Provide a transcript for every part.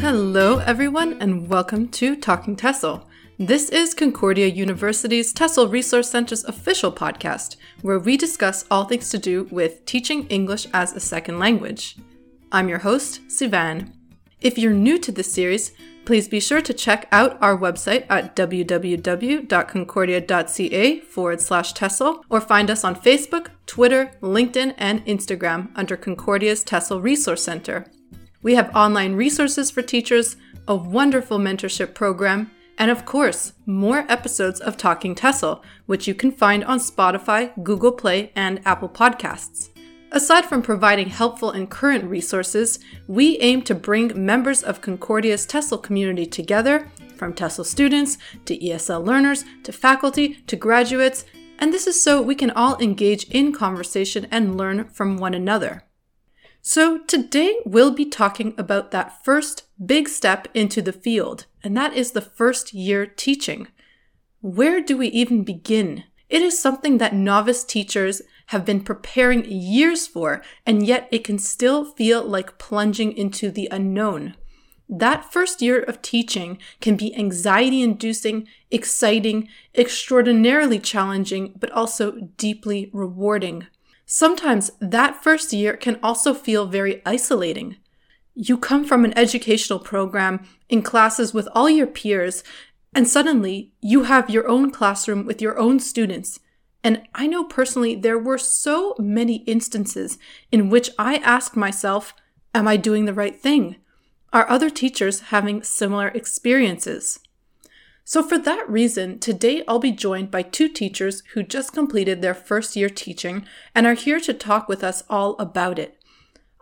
Hello, everyone, and welcome to Talking TESOL. This is Concordia University's TESOL Resource Center's official podcast, where we discuss all things to do with teaching English as a second language. I'm your host, Sivan. If you're new to this series, please be sure to check out our website at www.concordia.ca forward slash TESOL or find us on Facebook, Twitter, LinkedIn, and Instagram under Concordia's TESOL Resource Center. We have online resources for teachers, a wonderful mentorship program, and of course, more episodes of Talking TESOL, which you can find on Spotify, Google Play, and Apple Podcasts. Aside from providing helpful and current resources, we aim to bring members of Concordia's TESOL community together, from TESOL students to ESL learners to faculty to graduates, and this is so we can all engage in conversation and learn from one another. So, today we'll be talking about that first big step into the field, and that is the first year teaching. Where do we even begin? It is something that novice teachers have been preparing years for, and yet it can still feel like plunging into the unknown. That first year of teaching can be anxiety inducing, exciting, extraordinarily challenging, but also deeply rewarding. Sometimes that first year can also feel very isolating. You come from an educational program in classes with all your peers, and suddenly you have your own classroom with your own students. And I know personally there were so many instances in which I asked myself, Am I doing the right thing? Are other teachers having similar experiences? So, for that reason, today I'll be joined by two teachers who just completed their first year teaching and are here to talk with us all about it.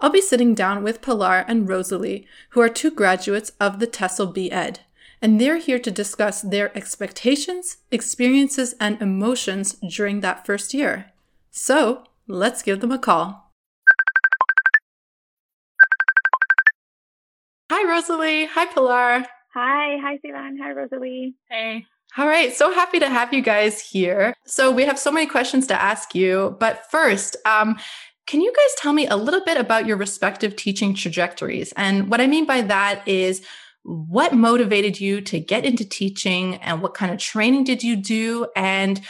I'll be sitting down with Pilar and Rosalie, who are two graduates of the TESOL B.Ed, and they're here to discuss their expectations, experiences, and emotions during that first year. So, let's give them a call. Hi, Rosalie. Hi, Pilar. Hi, hi, Sivan. Hi, Rosalie. Hey. All right, so happy to have you guys here. So we have so many questions to ask you, but first, um, can you guys tell me a little bit about your respective teaching trajectories? And what I mean by that is what motivated you to get into teaching and what kind of training did you do and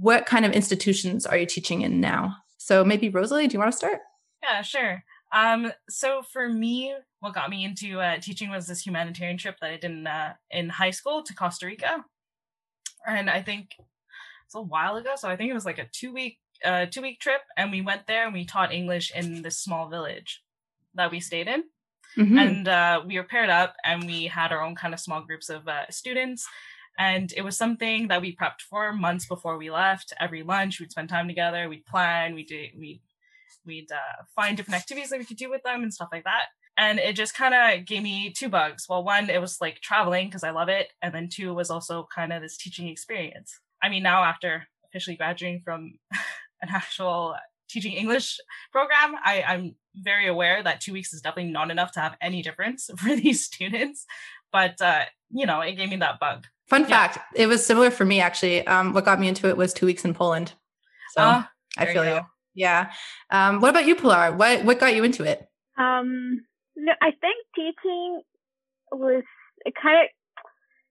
what kind of institutions are you teaching in now? So maybe Rosalie, do you want to start? Yeah, sure. Um, so for me, what got me into uh, teaching was this humanitarian trip that I did in, uh, in high school to Costa Rica, and I think it's a while ago. So I think it was like a two week uh, two week trip, and we went there and we taught English in this small village that we stayed in, mm-hmm. and uh, we were paired up and we had our own kind of small groups of uh, students. And it was something that we prepped for months before we left. Every lunch, we'd spend time together. We'd plan. We do. We we'd uh, find different activities that we could do with them and stuff like that. And it just kind of gave me two bugs. Well, one, it was like traveling because I love it. And then two was also kind of this teaching experience. I mean, now after officially graduating from an actual teaching English program, I, I'm very aware that two weeks is definitely not enough to have any difference for these students. But, uh, you know, it gave me that bug. Fun yeah. fact it was similar for me, actually. Um, what got me into it was two weeks in Poland. So uh, I feel you. you. Yeah. Um, what about you, Pilar? What what got you into it? Um, no, I think teaching was kind of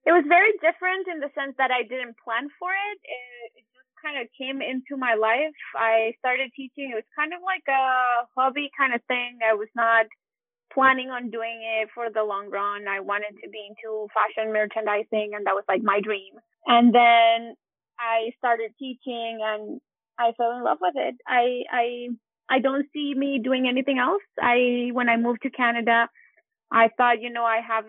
it was very different in the sense that I didn't plan for it. It, it just kind of came into my life. I started teaching. It was kind of like a hobby kind of thing. I was not planning on doing it for the long run. I wanted to be into fashion merchandising, and that was like my dream. And then I started teaching, and I fell in love with it. I I I don't see me doing anything else. I when I moved to Canada, I thought, you know, I have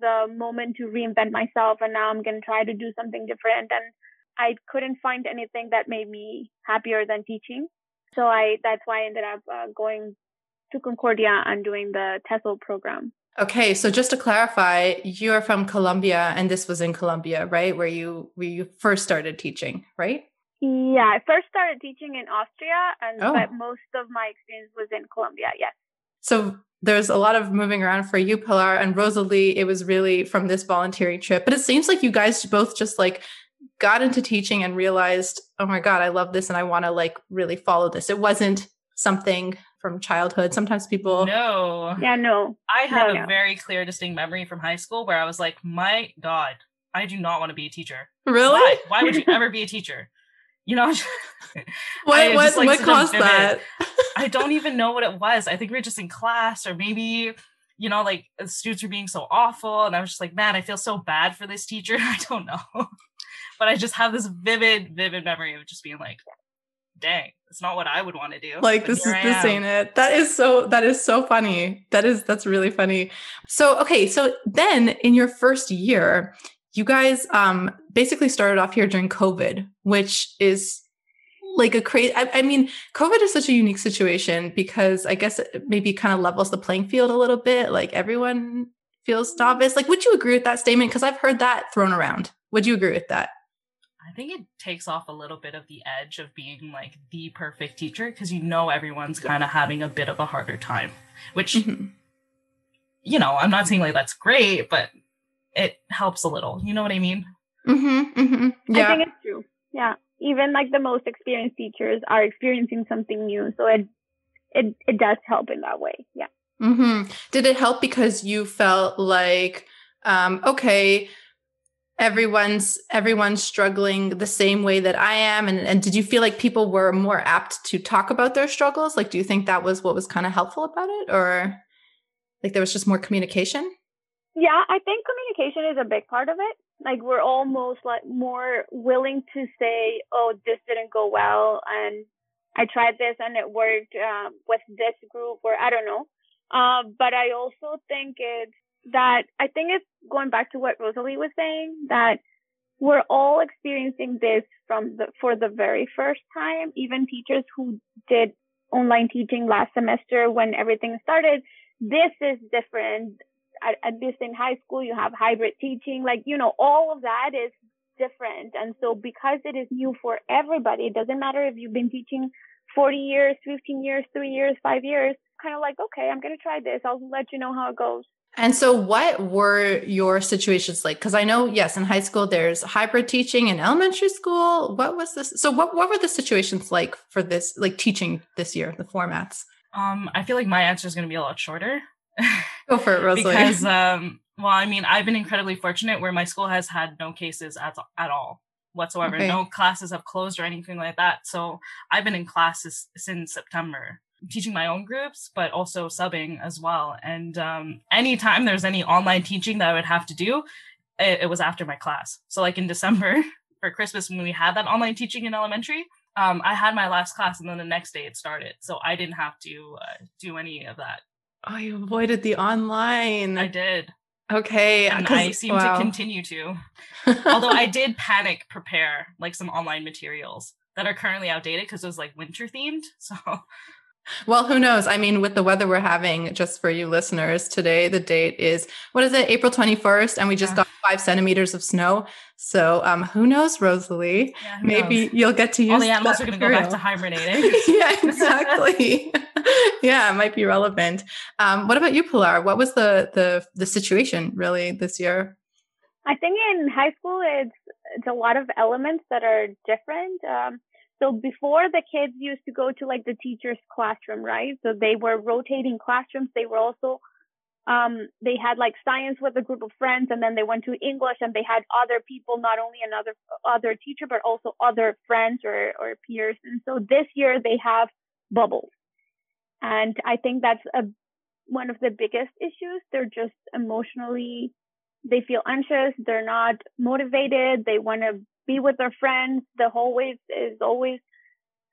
the moment to reinvent myself and now I'm going to try to do something different and I couldn't find anything that made me happier than teaching. So I that's why I ended up uh, going to Concordia and doing the TESOL program. Okay, so just to clarify, you are from Colombia and this was in Colombia, right? Where you where you first started teaching, right? Yeah, I first started teaching in Austria, and oh. but most of my experience was in Colombia. Yes. So there's a lot of moving around for you, Pilar and Rosalie. It was really from this volunteering trip, but it seems like you guys both just like got into teaching and realized, oh my god, I love this, and I want to like really follow this. It wasn't something from childhood? Sometimes people No. Yeah, no. I have No, a no. very clear, distinct memory from high school where I was like, my God, I do not want to be a teacher. really Why? Why would you ever be a teacher? You know, what I what, like, what caused that? I don't even know what it was. I think we were just in class, or maybe, you know, like students were being so awful. And I was just like, man, I feel so bad for this teacher. I don't know. but I just have this vivid, vivid memory of just being like, dang, it's not what I would want to do. like this is this ain't it that is so that is so funny that is that's really funny so okay so then in your first year you guys um basically started off here during covid which is like a crazy I, I mean covid is such a unique situation because i guess it maybe kind of levels the playing field a little bit. Like everyone feels novice. Like would you agree with that statement? Because i've heard that thrown around. Would you agree with that? I think it takes off a little bit of the edge of being like the perfect teacher because you know everyone's kind of having a bit of a harder time, which, Mhm. you know, I'm not saying like that's great, but it helps a little. You know what I mean? Mhm, mhm. I yeah think it's true. Yeah. Even like the most experienced teachers are experiencing something new. So it it it does help in that way. Yeah. hmm Did it help because you felt like, um, okay, everyone's everyone's struggling the same way that I am, and and did you feel like people were more apt to talk about their struggles? Like, do you think that was what was kind of helpful about it, or like there was just more communication? Yeah, I think communication is a big part of it. Like we're almost like more willing to say, "Oh, this didn't go well," and I tried this and it worked um, with this group, or I don't know. Uh, but I also think it's that I think it's going back to what Rosalie was saying that we're all experiencing this from the for the very first time. Even teachers who did online teaching last semester when everything started, this is different at, at least in high school, you have hybrid teaching. Like, you know, all of that is different. And so because it is new for everybody, it doesn't matter if you've been teaching 40 years, 15 years, three years, five years, kind of like, okay, I'm going to try this. I'll let you know how it goes. And so, what were your situations like? Because I know, yes, in high school there's hybrid teaching. In elementary school, what was this? So, what what were the situations like for this, like teaching this year, the formats? Um, I feel like my answer is going to be a lot shorter. Go for it, Rosalie. because um well i mean i've been incredibly fortunate where my school has had no cases at, at all whatsoever Okay. no classes have closed or anything like that so i've been in classes since september teaching my own groups but also subbing as well and um anytime there's any online teaching that i would have to do it, it was after my class so like in december for christmas when we had that online teaching in elementary um, I had my last class and then the next day it started. So I didn't have to uh, do any of that. Oh, you avoided the online. I did. Okay, and I seem wow. to continue to. Although I did panic prepare like some online materials that are currently outdated because it was like winter themed. So well, who knows? I mean, with the weather we're having, just for you listeners, today the date is what is it? April twenty first, and we just Yeah. got five centimeters of snow. So, um, who knows, Rosalie? yeah, who Maybe knows? you'll get to use all the animals that are going to go back to hibernating. yeah, exactly. yeah, it might be relevant. Um, what about you, Pilar? What was the the the situation really this year? I think in high school, it's, it's a lot of elements that are different. Um, so before the kids used to go to like the teacher's classroom, right? So they were rotating classrooms. They were also, um, they had like science with a group of friends and then they went to English and they had other people, not only another, other teacher, but also other friends or, or peers. And so this year they have bubbles. And I think that's a, one of the biggest issues. They're just emotionally they feel anxious they're not motivated they want to be with their friends the hallways is always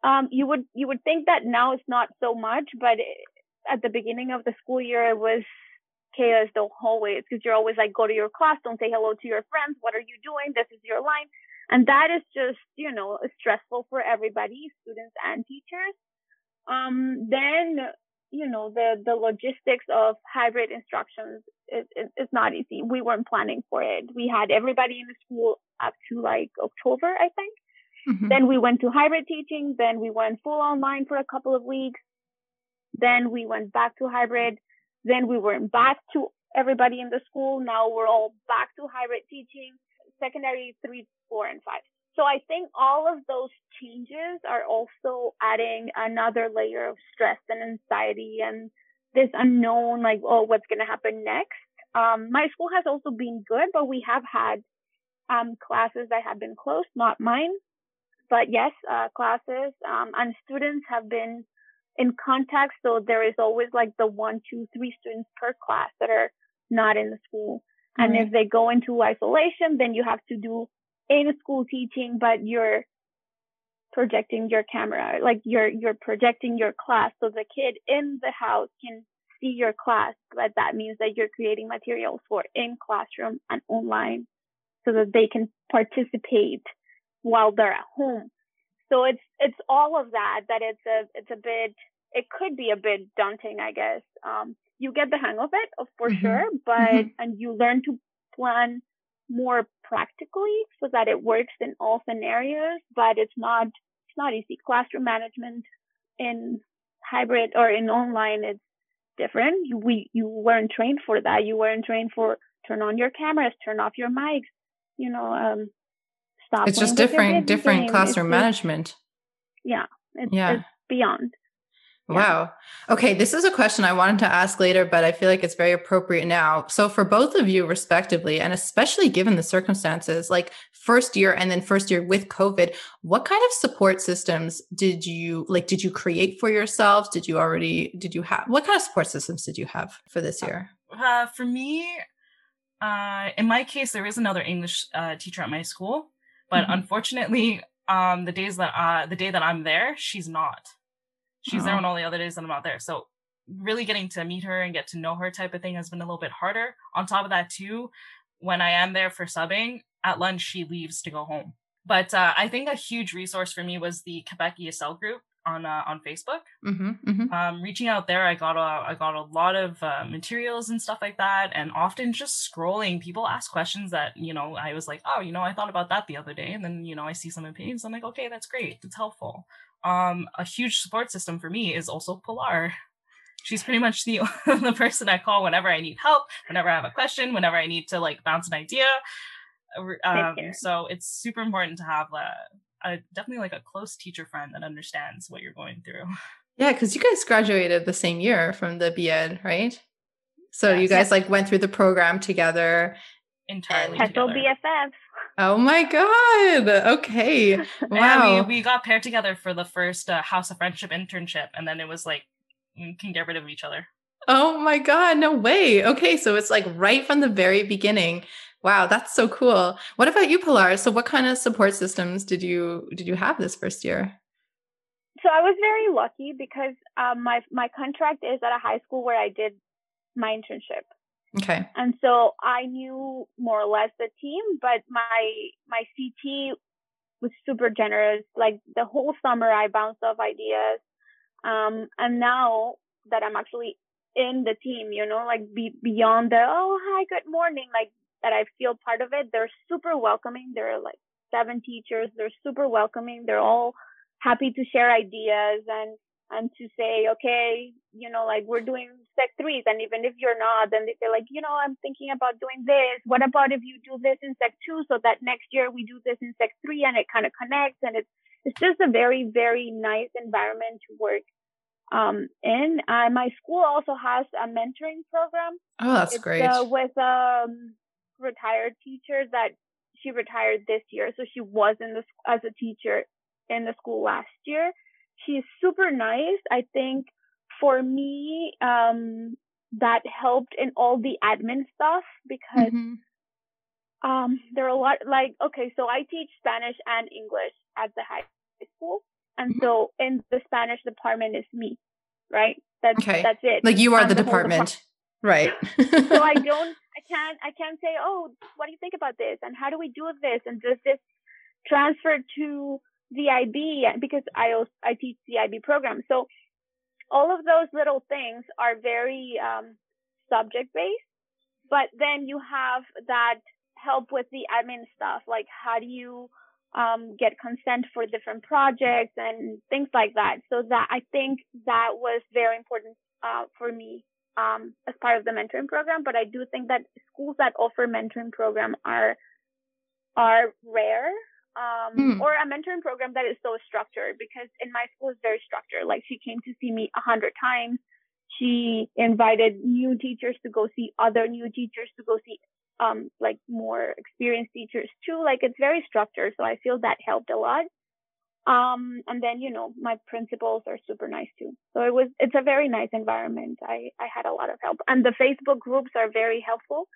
um you would you would think that now it's not so much but it, at the beginning of the school year it was chaos the hallways because you're always like go to your class don't say hello to your friends what are you doing? This is your line. And that is just you know stressful for everybody students and teachers. Um then you know the the logistics of hybrid instructions it, it, it's not easy. We weren't planning for it. We had everybody in the school up to like october i think. Mhm. then we went to hybrid teaching. Then we went full online for a couple of weeks. Then we went back to hybrid. Then we went back to everybody in the school. Now we're all back to hybrid teaching. Secondary three four and five So I think all of those changes are also adding another layer of stress and anxiety and this unknown, like, oh, what's going to happen next? Um, my school has also been good, but we have had, um, classes that have been closed, not mine. But yes, uh, classes, um, and students have been in contact. So there is always like the one, two, three students per class that are not in the school. And if they go into isolation, then you have to do in school teaching, but you're projecting your camera, like you're, you're projecting your class. So the kid in the house can see your class, but that means that you're creating materials for in classroom and online so that they can participate while they're at home. So it's, it's all of that, that it's a, it's a bit, it could be a bit daunting, I guess. Um, you get the hang of it, for mm-hmm. sure, but, mm-hmm. and you learn to plan more practically so that it works in all scenarios, but it's not, it's not easy. Classroom management in hybrid or in online, it's different. You, we, you weren't trained for that. You weren't trained for turn on your cameras, turn off your mics, you know, um, stop. It's just different, different classroom it's management. Just, yeah. It's, yeah. It's beyond. Wow. Okay, this is a question I wanted to ask later, but I feel like it's very appropriate now. So, for both of you, respectively, and especially given the circumstances, like first year and then first year with COVID, what kind of support systems did you like? Did you create for yourselves? Did you already? Did you have? What kind of support systems did you have for this year? Uh, for me, uh, in my case, there is another English uh, teacher at my school, but mm-hmm. unfortunately, um, the days that uh, the day that I'm there, she's not. She's oh. there on all the other days that I'm not there. So really getting to meet her and get to know her type of thing has been a little bit harder. On top of that, too, when I am there for subbing, at lunch she leaves to go home. But uh, I think a huge resource for me was the Quebec ESL group on uh, on Facebook. Mm-hmm, mm-hmm. Um, reaching out there, I got a I got a lot of uh, materials and stuff like that, and often just scrolling, people ask questions that you know I was like, oh, you know, I thought about that the other day, and then you know I see some opinions, I'm like, okay, that's great, it's helpful um, a huge support system for me is also Pilar. She's pretty much the the person I call whenever I need help, whenever I have a question, whenever I need to like bounce an idea. Um, so it's super important to have a, a definitely like a close teacher friend that understands what you're going through. Yeah, because you guys graduated the same year from the BEd, right? So yes. you guys like went through the program together. Entirely. TESOL BFF. Oh my god. Okay. Wow. we, we got paired together for the first uh, House of Friendship internship and then it was like we can get rid of each other. Oh my god, no way. Okay, so it's like right from the very beginning. Wow, that's so cool. What about you, Pilar? So what kind of support systems did you did you have this first year? So I was very lucky because um, my my contract is at a high school where I did my internship. Okay. And so I knew more or less the team, but my my CT was super generous. Like the whole summer I bounced off ideas. Um and now that I'm actually in the team, you know, like be, beyond the oh hi, good morning, like that I feel part of it, they're super welcoming. There are like seven teachers, they're super welcoming. They're all happy to share ideas and and to say, okay, you know, like we're doing sec threes. And even if you're not, then they say like, you know, I'm thinking about doing this. What about if you do this in sec two so that next year we do this in sec three and it kind of connects and it's, it's just a very, very nice environment to work um, in. Uh, my school also has a mentoring program. Oh, that's it's, great. Uh, with a um, retired teacher that she retired this year. So she was in the, as a teacher in the school last year she's super nice. I think for me, um, that helped in all the admin stuff because mm-hmm. um, there are a lot like okay, so I teach Spanish and English at the high school, and mm-hmm. so in the Spanish department is me, right? That's okay. that's it. Like you are the, the department. Right. so I don't, I can't, I can't say, oh, what do you think about this? And how do we do this? And does this transfer to the IB because I also, I teach the IB program. So all of those little things are very um, subject based, but then you have that help with the admin stuff, like how do you um, get consent for different projects and things like that. So that I think that was very important uh, for me um, as part of the mentoring program. But I do think that schools that offer mentoring program are are rare um, mm. or a mentoring program that is so structured because in my school it's very structured. Like she came to see me a hundred times. She invited new teachers to go see other new teachers to go see um like more experienced teachers too. Like it's very structured. So I feel that helped a lot. Um, and then, you know, my principals are super nice too. So it was, it's a very nice environment. I, I had a lot of help and the Facebook groups are very helpful.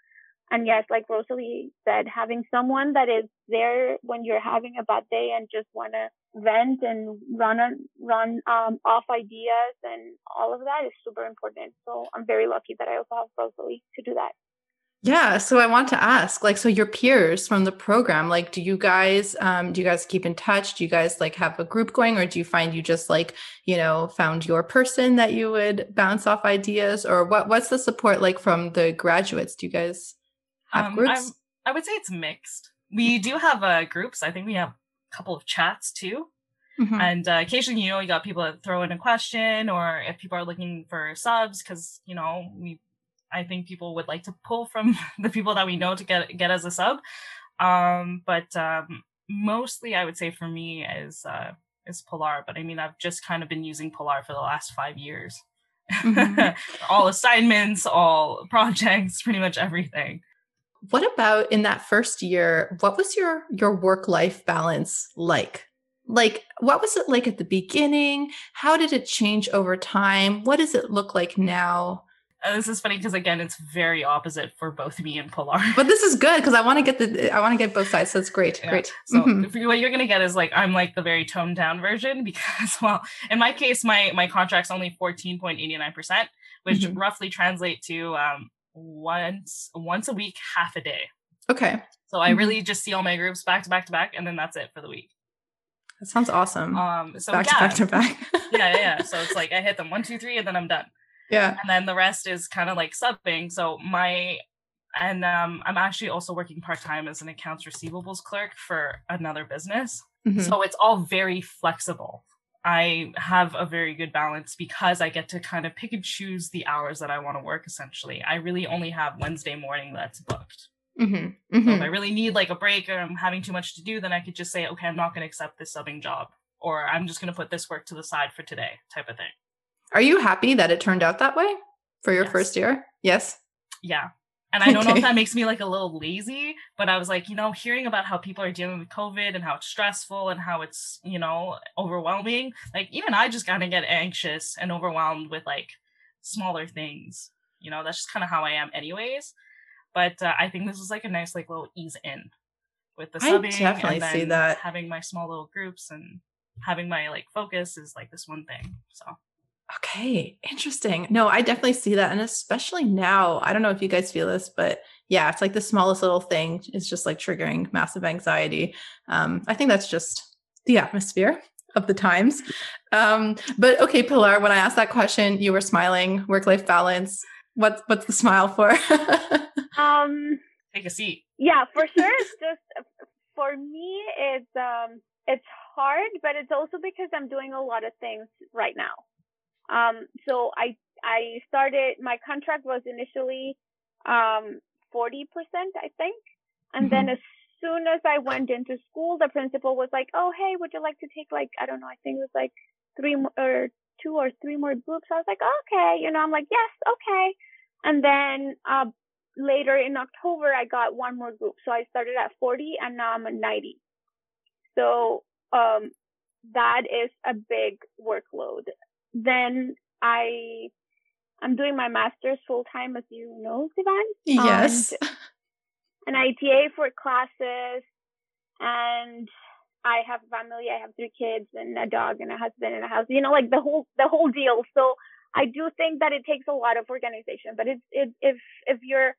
And yes, like Rosalie said, having someone that is there when you're having a bad day and just want to vent and run on, run um, off ideas and all of that is super important. So I'm very lucky that I also have Rosalie to do that. Yeah, so I want to ask, like, so your peers from the program, like, do you guys, um, do you guys keep in touch? Do you guys like have a group going, or do you find you just like, you know, found your person that you would bounce off ideas, or what? What's the support like from the graduates? Do you guys um. I'm, i would say it's mixed. We do have uh, groups. I think we have a couple of chats too. Mm-hmm. And uh, occasionally, you know, you got people that throw in a question, or if people are looking for subs, because you know we I think people would like to pull from the people that we know to get get as a sub. Um, but um, mostly, I would say for me is uh, is Pilar. But I mean, I've just kind of been using Pilar for the last five years. Mm-hmm. all assignments, all projects, pretty much everything. What about in that first year? What was your your work life balance like? Like, what was it like at the beginning? How did it change over time? What does it look like now? Uh, this is funny because again, it's very opposite for both me and Pilar. But this is good because I want to get the I want to get both sides. So it's great, yeah. great. So mm-hmm. what you're gonna get is like I'm like the very toned down version because well, in my case, my my contract's only fourteen point eighty nine percent, which mm-hmm. roughly translate to um once once a week, half a day. Okay. So I mm-hmm. really just see all my groups back to back to back, and then that's it for the week. That sounds awesome. Um, so back yeah. to back to back. yeah, yeah, yeah. So it's like I hit them one, two, three, and then I'm done. Yeah. And then the rest is kind of like subbing. So my and um, I'm actually also working part time as an accounts receivables clerk for another business. Mm-hmm. So it's all very flexible. I have a very good balance because I get to kind of pick and choose the hours that I want to work. Essentially, I really only have Wednesday morning that's booked. Mm-hmm. Mm-hmm. So if mm-hmm. I really need like a break or I'm having too much to do, then I could just say, okay, I'm not going to accept this subbing job, or I'm just going to put this work to the side for today, type of thing. Are you happy that it turned out that way for your yes. first year? Yes. Yeah. And I don't okay. know if that makes me like a little lazy, but I was like, you know, hearing about how people are dealing with COVID and how it's stressful and how it's, you know, overwhelming. Like even I just kind of get anxious and overwhelmed with like smaller things. You know, that's just kind of how I am anyways. But uh, I think this was like a nice like little ease in with the subbing I definitely and see that. having my small little groups and having my like focus is like this one thing. So Okay, interesting. No, I definitely see that. And especially now, I don't know if you guys feel this, but yeah, it's like the smallest little thing is just like triggering massive anxiety. Um, I think that's just the atmosphere of the times. Um, but okay, Pilar, when I asked that question, you were smiling, work life balance. What's what's the smile for? um take a seat. Yeah, for sure. It's just for me it's um it's hard, but it's also because I'm doing a lot of things right now. Um, so I I started my contract was initially um 40%, I think. And mm-hmm. then as soon as I went into school, the principal was like, "Oh, hey, would you like to take like I don't know, I think it was like three or two or three more groups." I was like, "Okay," you know, I'm like, "Yes, okay." And then uh, later in October, I got one more group, so I started at 40, and now I'm at 90. So um, that is a big workload then I I'm doing my master's full time, as you know, Sivan. Yes. an ITA for classes, and I have family. I have three kids and a dog and a husband and a house. You know, like the whole the whole deal. So I do think that it takes a lot of organization, but it's it if if you're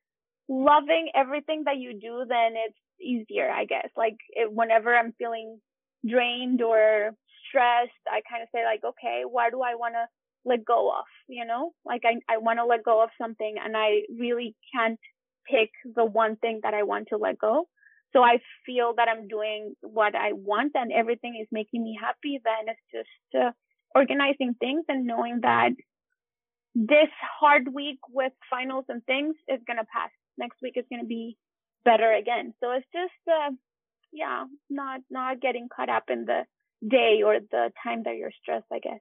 loving everything that you do, then it's easier, I guess. Like it, whenever I'm feeling drained or stressed, I kind of say like, okay, why do I want to let go of? You know, like I, I want to let go of something and I really can't pick the one thing that I want to let go. So I feel that I'm doing what I want and everything is making me happy. Then it's just uh, organizing things and knowing that this hard week with finals and things is going to pass. Next week is going to be better again. So it's just, uh, yeah, not not getting caught up in the day or the time that you're stressed, I guess.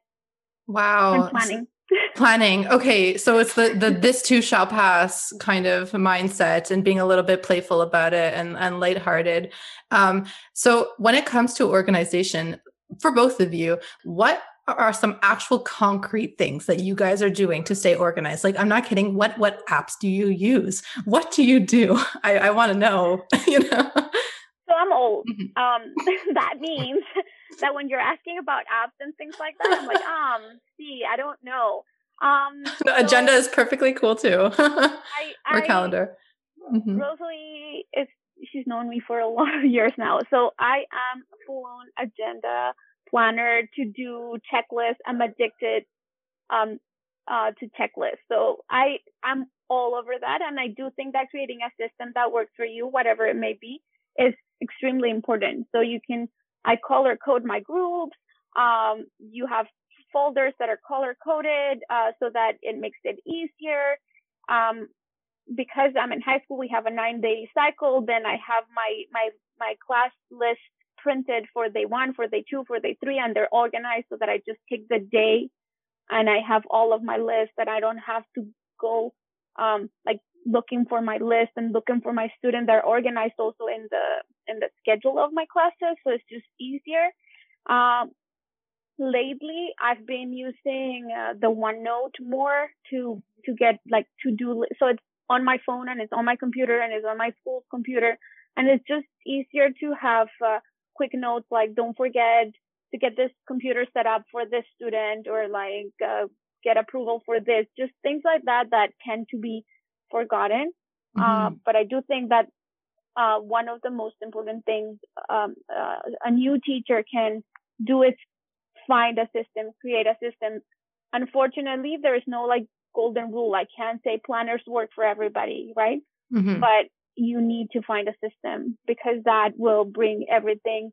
Wow. And planning. planning. Okay. So it's the the this too shall pass kind of mindset and being a little bit playful about it and, and lighthearted. Um, so when it comes to organization, for both of you, what are some actual concrete things that you guys are doing to stay organized? Like, I'm not kidding. What what apps do you use? What do you do? I, I want to know. you know. So I'm old. Mm-hmm. Um, that means that when you're asking about apps and things like that, I'm like, um, see, I don't know. Um, so agenda is perfectly cool too. I, or I, calendar. Mm-hmm. Rosalie is she's known me for a lot of years now, so I am full on agenda planner to do checklists. I'm addicted um, uh, to checklists, so I I'm all over that, and I do think that creating a system that works for you, whatever it may be, is extremely important. So you can I color code my groups. Um, you have folders that are color coded uh, so that it makes it easier. Um, because I'm in high school, we have a nine day cycle. Then I have my my my class list printed for day one, for day two, for day three, and they're organized so that I just take the day and I have all of my lists that I don't have to go um, like looking for my list and looking for my students. They're organized also in the in the schedule of my classes, so it's just easier. Um, lately, I've been using uh, the OneNote more to to get like to do. So it's on my phone and it's on my computer and it's on my school computer, and it's just easier to have uh, quick notes like don't forget to get this computer set up for this student or like uh, get approval for this. Just things like that that tend to be forgotten. Mm-hmm. Uh, but I do think that uh, one of the most important things um, uh, a new teacher can do is find a system, create a system. Unfortunately, there is no like golden rule. I can't say planners work for everybody, right? Mm-hmm. But you need to find a system because that will bring everything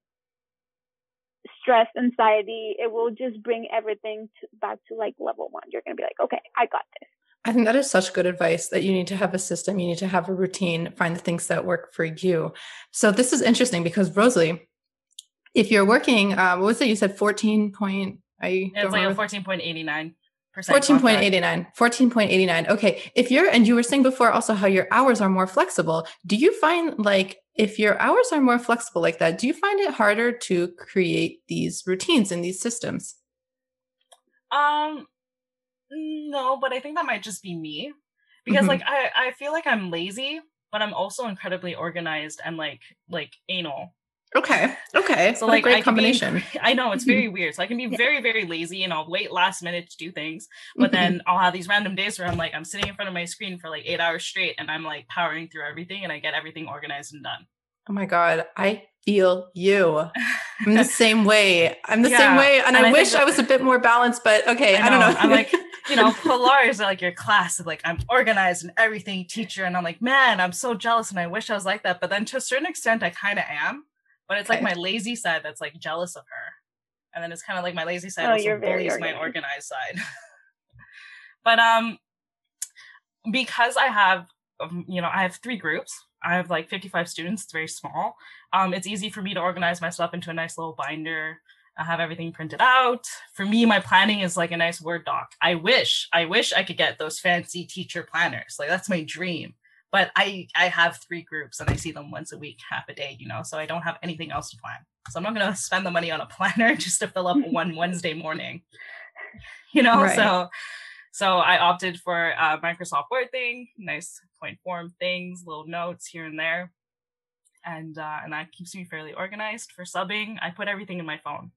stress, anxiety. It will just bring everything to, back to like level one. You're going to be like, okay, I got this. I think that is such good advice that you need to have a system, you need to have a routine, find the things that work for you. So this is interesting because Rosalie, if you're working, uh, what was it? You said 14 point. I it's like a 14.89. 14.89 14.89 okay if you're and you were saying before also how your hours are more flexible do you find like if your hours are more flexible like that do you find it harder to create these routines and these systems um no, but I think that might just be me. Because mm-hmm. like I, I feel like I'm lazy, but I'm also incredibly organized and like like anal. Okay. Okay. So what like great I combination. Be, I know it's very weird. So I can be very, very lazy and I'll wait last minute to do things. But then mm-hmm. I'll have these random days where I'm like, I'm sitting in front of my screen for like eight hours straight and I'm like powering through everything and I get everything organized and done. Oh my God. I feel you. I'm the same way. I'm the yeah. same way. And, and I, I, wish I was a bit more balanced, but okay. I, I don't know. I'm like, you know, Pilar is like your class, of like I'm organized and everything teacher. And I'm like, man, I'm so jealous and I wish I was like that. But then to a certain extent, I kind of am. But it's okay. like my lazy side that's like jealous of her. And then it's kind of like my lazy side oh, also bullies organized. my organized side. but um because I have um, you know, I have three groups. I have like 55 students. It's very small. Um, it's easy for me to organize my stuff into a nice little binder. I have everything printed out. For me, my planning is like a nice Word doc. I wish, I wish I could get those fancy teacher planners. Like that's my dream. But I I have three groups and I see them once a week, half a day, you know, so I don't have anything else to plan. So I'm not gonna spend the money on a planner just to fill up one Wednesday morning. You know, right. so so I opted for a Microsoft Word thing, nice point form things, little notes here and there. And uh, and that keeps me fairly organized. For subbing, I put everything in my phone.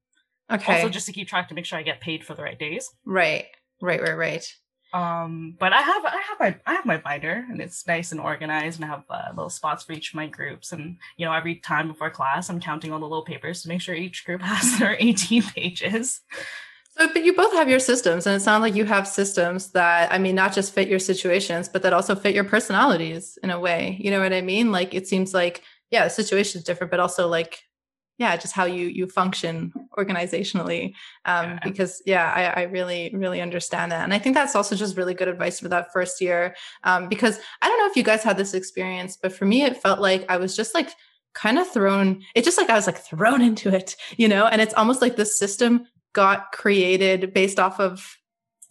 Okay. Also, just to keep track to make sure I get paid for the right days. Right. Right. Right. Right. Um, but I have I have my I have my binder and it's nice and organized and I have uh, little spots for each of my groups and you know every time before class I'm counting all the little papers to make sure each group has their 18 pages. So, but you both have your systems, and it sounds like you have systems that, I mean, not just fit your situations, but that also fit your personalities in a way. You know what I mean? Like, it seems like, yeah, the situation is different, but also like yeah just how you you function organizationally um, yeah. because yeah I, I, really really understand that and i think that's also just really good advice for that first year um, because i don't know if you guys had this experience but for me it felt like i was just like kind of thrown, it's just like I was like thrown into it, you know? And it's almost like the system got created based off of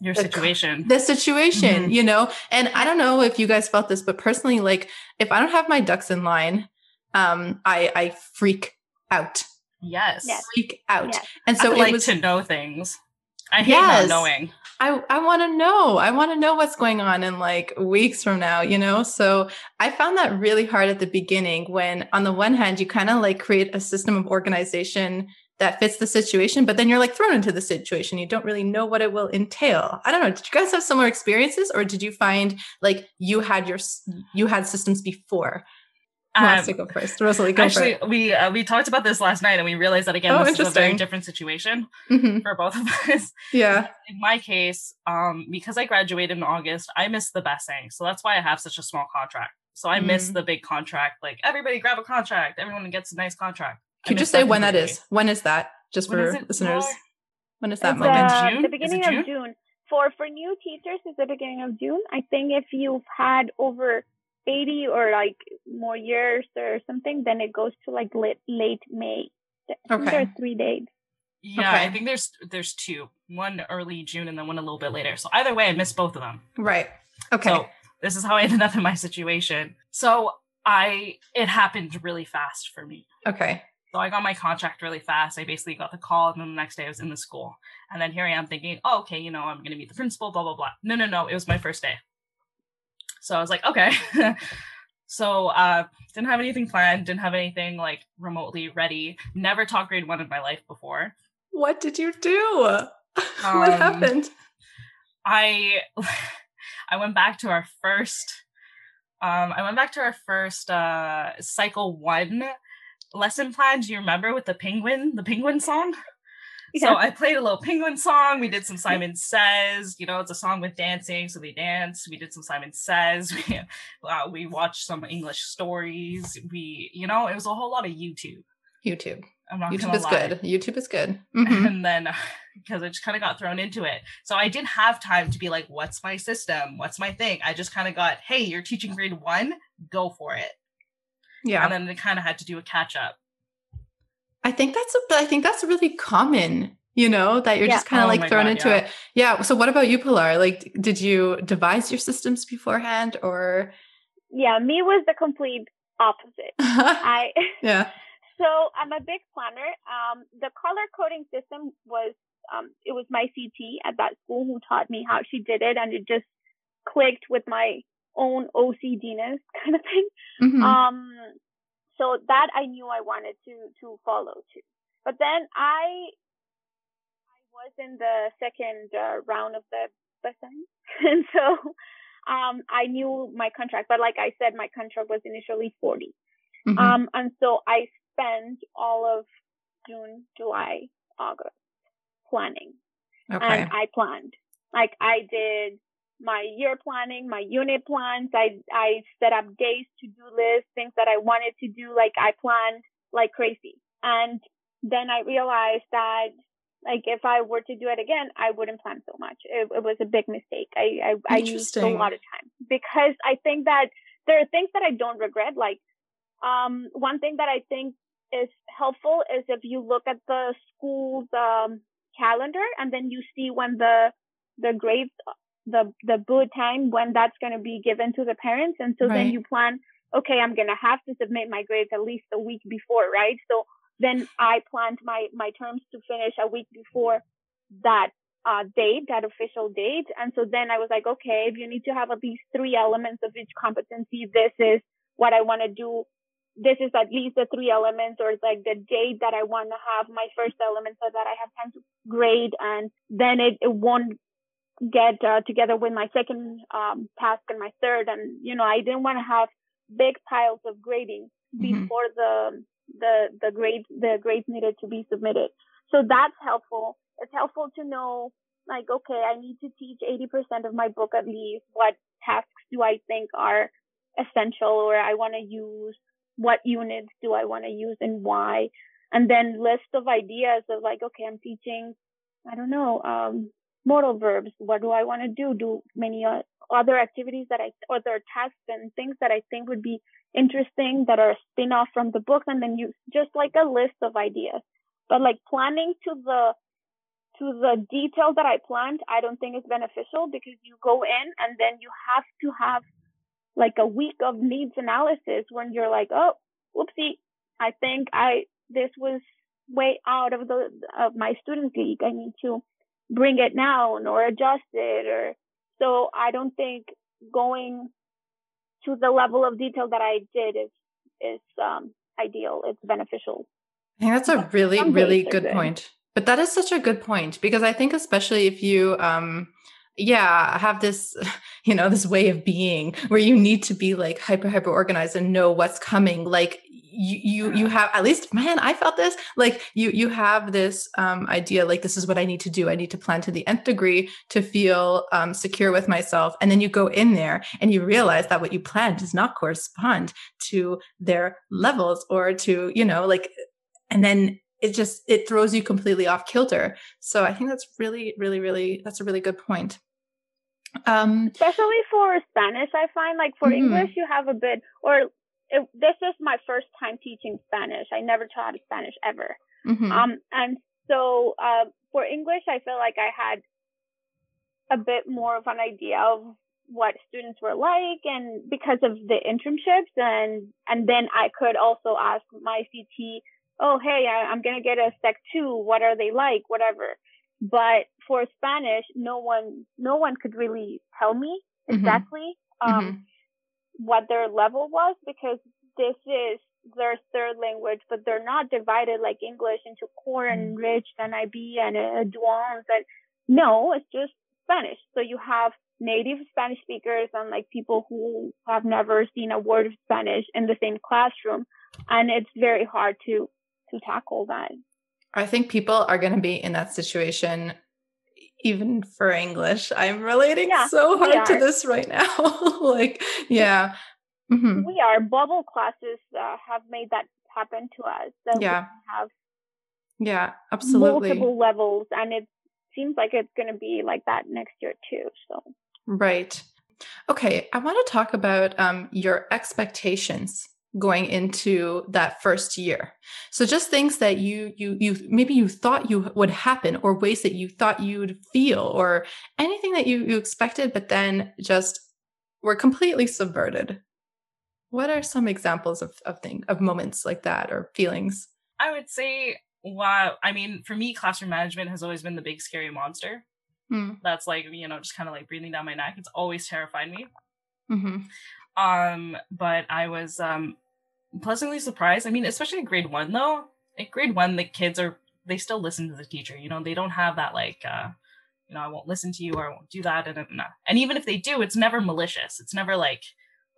your situation the situation mm-hmm. you know and i don't know if you guys felt this but personally like if i don't have my ducks in line um i i freak out yes, yes. freak out yes. and so I it like was to know things i hate yes. not knowing I, I want to know. I want to know what's going on in like weeks from now, you know? So I found that really hard at the beginning when, on the one hand, you kind of like create a system of organization that fits the situation, but then you're like thrown into the situation. You don't really know what it will entail. I don't know. Did you guys have similar experiences or did you find like you had your, you had systems before? Who um, wants to go first? Rosalie, go actually, we uh, we talked about this last night, and we realized that again, oh, this is a very different situation mm-hmm. for both of us. Yeah. In my case, um, because I graduated in August, I missed the best thing, so that's why I have such a small contract. So I mm. missed the big contract. Like everybody, grab a contract. Everyone gets a nice contract. Can you just say when that is? When is that? Just when for listeners. More? When is that it's, moment? Uh, June? The beginning June? of June. For for new teachers, it's the beginning of June. I think if you've had over 80 or like more years or something, then it goes to like late, late May. Okay. There are three dates. Yeah, okay. I think there's there's two. One early June and then one a little bit later. So either way, I missed both of them. Right. Okay. So this is how I ended up in my situation. So I it happened really fast for me. Okay. So I got my contract really fast. I basically got the call, and then the next day I was in the school. And then here I am thinking, oh, okay, you know, I'm going to meet the principal, blah, blah, blah. No, no, no. It was my first day. So I was like, okay. so uh didn't have anything planned, didn't have anything like remotely ready. Never taught grade one in my life before. What did you do? Um, what happened? I I went back to our first um I went back to our first uh cycle one lesson plan. Do you remember with the penguin, the penguin song? Yeah. So I played a little penguin song. We did some Simon Says. You know, it's a song with dancing, so they dance. We did some Simon Says. We uh, we watched some English stories. We, you know, it was a whole lot of YouTube. YouTube. I'm not YouTube is lie. good. YouTube is good. Mm-hmm. And then because I just kind of got thrown into it. So I didn't have time to be like, what's my system? What's my thing? I just kind of got, hey, you're teaching grade one, go for it. Yeah. And then they kind of had to do a catch up. I think that's a, I think that's really common, you know, that you're yeah. just kind of oh like thrown God, into yeah. it. Yeah. So what about you, Pilar? Like, did you devise your systems beforehand or? Yeah, me was the complete opposite. I yeah. So I'm a big planner. Um, the color coding system was um, it was my CT at that school who taught me how she did it, and it just clicked with my own OCDness kind of thing. Mm-hmm. Um, so that I knew I wanted to to follow too. But then I I was in the second uh, round of the Basan, and so um, I knew my contract. But like I said, my contract was initially 40. Mm-hmm. Um, and so I spent all of June, July, August planning. Okay. And I planned. Like I did my year planning, my unit plans. I I set up days to do lists, things that I wanted to do. Like I planned like crazy. And then I realized that like if I were to do it again, I wouldn't plan so much. It, it was a big mistake. I I, I used a lot of time because I think that there are things that I don't regret. Like um one thing that I think is helpful is if you look at the school's um calendar and then you see when the the grades the the boot time when that's going to be given to the parents. And so right. then you plan okay i'm going to have to submit my grades at least a week before right? So then i planned my my terms to finish a week before that uh, date that official date. And so then i was like okay if you need to have at least three elements of each competency this is what i want to do. This is at least the three elements or like the date that I want to have my first element so that I have time to grade. And then it, it won't get uh, together with my second um, task and my third. And, you know, I didn't want to have big piles of grading mm-hmm. before the, the, the grade, the grades needed to be submitted. So that's helpful. It's helpful to know, like, okay, I need to teach 80% of my book at least. What tasks do I think are essential or I want to use? What units do I want to use and why? And then list of ideas of like, okay, I'm teaching, I don't know, um, modal verbs. What do I want to do? Do many uh, other activities that I, other tasks and things that I think would be interesting that are spin off from the books. And then you just like a list of ideas, but like planning to the, to the detail that I planned, I don't think is beneficial because you go in and then you have to have like a week of needs analysis when you're like, oh, whoopsie, I think I this was way out of the of my student league. I need to bring it down or adjust it or so I don't think going to the level of detail that I did is is um ideal. It's beneficial. I think that's a really, really good, good point. But that is such a good point because I think especially if you um yeah have this you know this way of being where you need to be like hyper hyper organized and know what's coming. Like you you you have at least man i felt this. Like you you have this um idea like this is what i need to do. I need to plan to the nth degree to feel um secure with myself. And then you go in there and you realize that what you planned does not correspond to their levels or to you know like and then it just it throws you completely off kilter. So i think that's really really really that's a really good point um, Especially for Spanish, I find like for mm-hmm. English, you have a bit, or it, this is my first time teaching Spanish. I never taught Spanish ever. Mm-hmm. Um, and so, uh, for English, I feel like I had a bit more of an idea of what students were like and because of the internships and, and then I could also ask my CT, oh, hey, I, I'm going to get a sec two. What are they like? Whatever. But for Spanish, no one, no one could really tell me mm-hmm. exactly, mm-hmm. um, mm-hmm. what their level was because this is their third language, but they're not divided like English into core and mm-hmm. rich and IB and uh, advanced. And no, it's just Spanish. So you have native Spanish speakers and like people who have never seen a word of Spanish in the same classroom. And it's very hard to, to tackle that. I think people are going to be in that situation even for English. I'm relating yeah, so hard to this right now. like, yeah. Mm-hmm. We are. Bubble classes uh, have made that happen to us. So yeah. have yeah, absolutely. Multiple levels. And it seems like it's going to be like that next year too. So, right. Okay. I want to talk about um, your expectations going into that first year. So just things that you you you maybe you thought you would happen or ways that you thought you'd feel or anything that you you expected but then just were completely subverted. What are some examples of of thing of moments like that or feelings? I would say wow i mean for me classroom management has always been the big scary monster. Mm. that's like you know just kind of like breathing down my neck. It's always terrified me. Mm-hmm. Um, but I was um pleasantly surprised. I mean, especially in grade one though. At grade one, the kids are they still listen to the teacher. You know, they don't have that like uh you know, I won't listen to you or I won't do that. And, and even if they do, it's never malicious. It's never like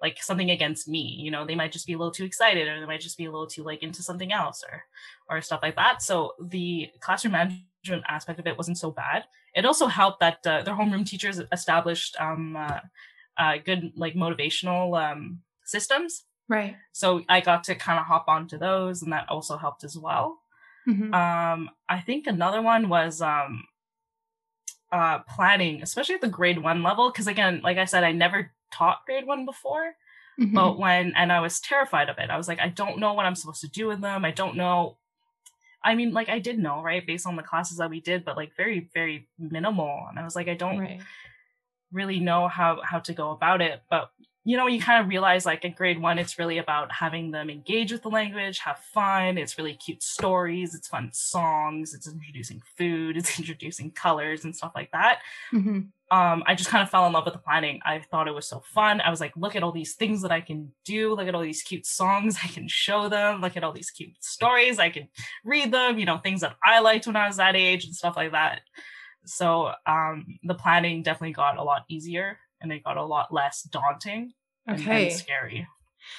like something against me. You know, they might just be a little too excited or they might just be a little too like into something else or or stuff like that. So the classroom management aspect of it wasn't so bad. It also helped that uh, their homeroom teachers established um uh, uh, good like motivational um, systems. Right. So I got to kind of hop onto those, and that also helped as well. Mm-hmm. Um, I think another one was um, uh, planning, especially at the grade one level, because again, like I said, I never taught grade one before. Mm-hmm. But when and I was terrified of it. I was like, I don't know what I'm supposed to do with them. I don't know. I mean, like I did know, right, based on the classes that we did, but like very, very minimal. And I was like, I don't right really know how how to go about it but you know you kind of realize like in grade one it's really about having them engage with the language have fun it's really cute stories it's fun songs it's introducing food it's introducing colors and stuff like that. Mm-hmm. um, i just kind of fell in love with the planning. I thought it was so fun. I was like look at all these things that i can do. Look at all these cute songs. I can show them. Look at all these cute stories. I can read them you know things that i liked when i was that age and stuff like that. So um, the planning definitely got a lot easier and it got a lot less daunting okay. and, scary.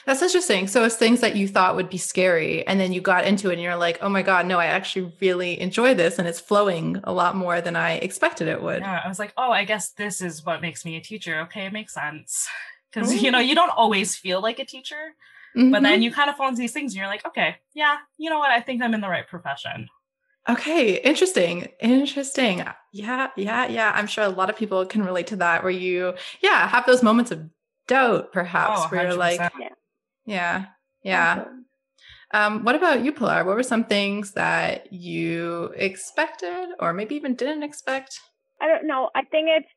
That's interesting. So it's things that you thought would be scary, and then you got into it, and you're like, "Oh my god, no! I actually really enjoy this, and it's flowing a lot more than I expected it would." Yeah, I was like, "Oh, I guess this is what makes me a teacher." Okay, it makes sense because you know you don't always feel like a teacher, mm-hmm. but then mm-hmm. you kind of fall into these things, and you're like, "Okay, yeah, you know what? I think I'm in the right profession." Okay, interesting. Interesting. Yeah, yeah, yeah. I'm sure a lot of people can relate to that where you, yeah, have those moments of doubt perhaps Oh, where you're like, 100%. yeah, yeah. Um, what about you, Pilar? What were some things that you expected or maybe even didn't expect? I don't know. I think it's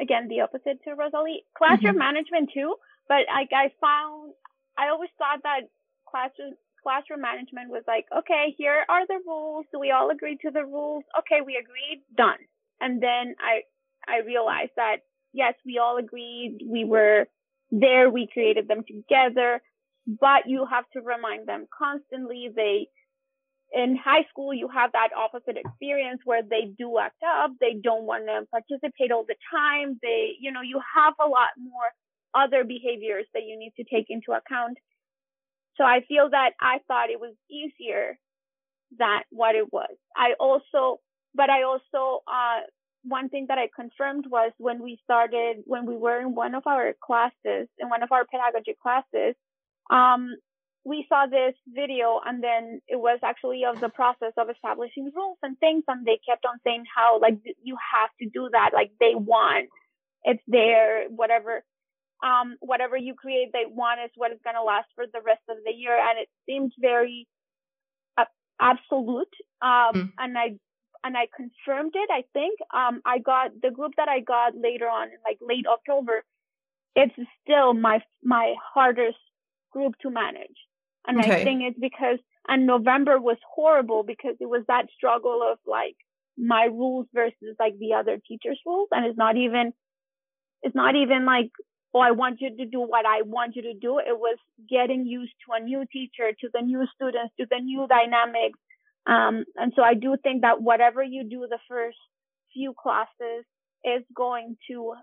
again the opposite to Rosalie. Classroom management too, but like I found, I always thought that classroom classroom management was like, okay, here are the rules. Do we all agree to the rules? Okay, we agreed. Done. And then I I realized that yes, we all agreed. We were there. We created them together, but you have to remind them constantly. They in high school, you have that opposite experience where they do act up. They don't want to participate all the time. They, you know, you have a lot more other behaviors that you need to take into account. So I feel that I thought it was easier than what it was. I also, but I also, uh, one thing that I confirmed was when we started, when we were in one of our classes, in one of our pedagogy classes, um, we saw this video and then it was actually of the process of establishing rules and things and they kept on saying how like you have to do that like they want it's there whatever um whatever you create they want is what is going to last for the rest of the year and it seemed very uh, absolute um Mm. and i and i confirmed it i think um i got the group that i got later on in like late october it's still my my hardest group to manage and Okay. I think it's because, and November was horrible because it was that struggle of like my rules versus like the other teachers' rules. And it's not even, it's not even like, oh, I want you to do what I want you to do. It was getting used to a new teacher, to the new students, to the new dynamics. Um, and so I do think that whatever you do the first few classes is going to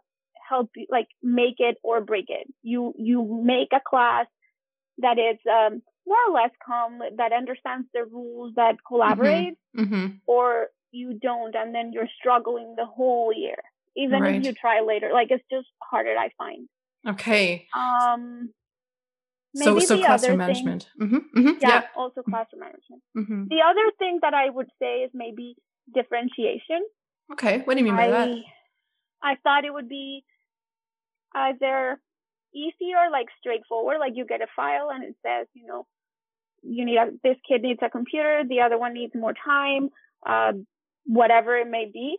help you, like make it or break it. You, you make a class that is, um, more or less calm, that understands the rules, that collaborates, Mm-hmm. or you don't, and then you're struggling the whole year. Even Right. if you try later, like it's just harder, I find. Okay. Um, So, maybe so the classroom other thing- management. Mm-hmm. Mm-hmm. yeah, Yeah. also classroom management. Mm-hmm. The other thing that I would say is maybe differentiation. Okay. What do you mean by that? I I thought it would be either easy or like straightforward. Like you get a file and it says, you know, you need a, this kid needs a computer, the other one needs more time, uh, whatever it may be.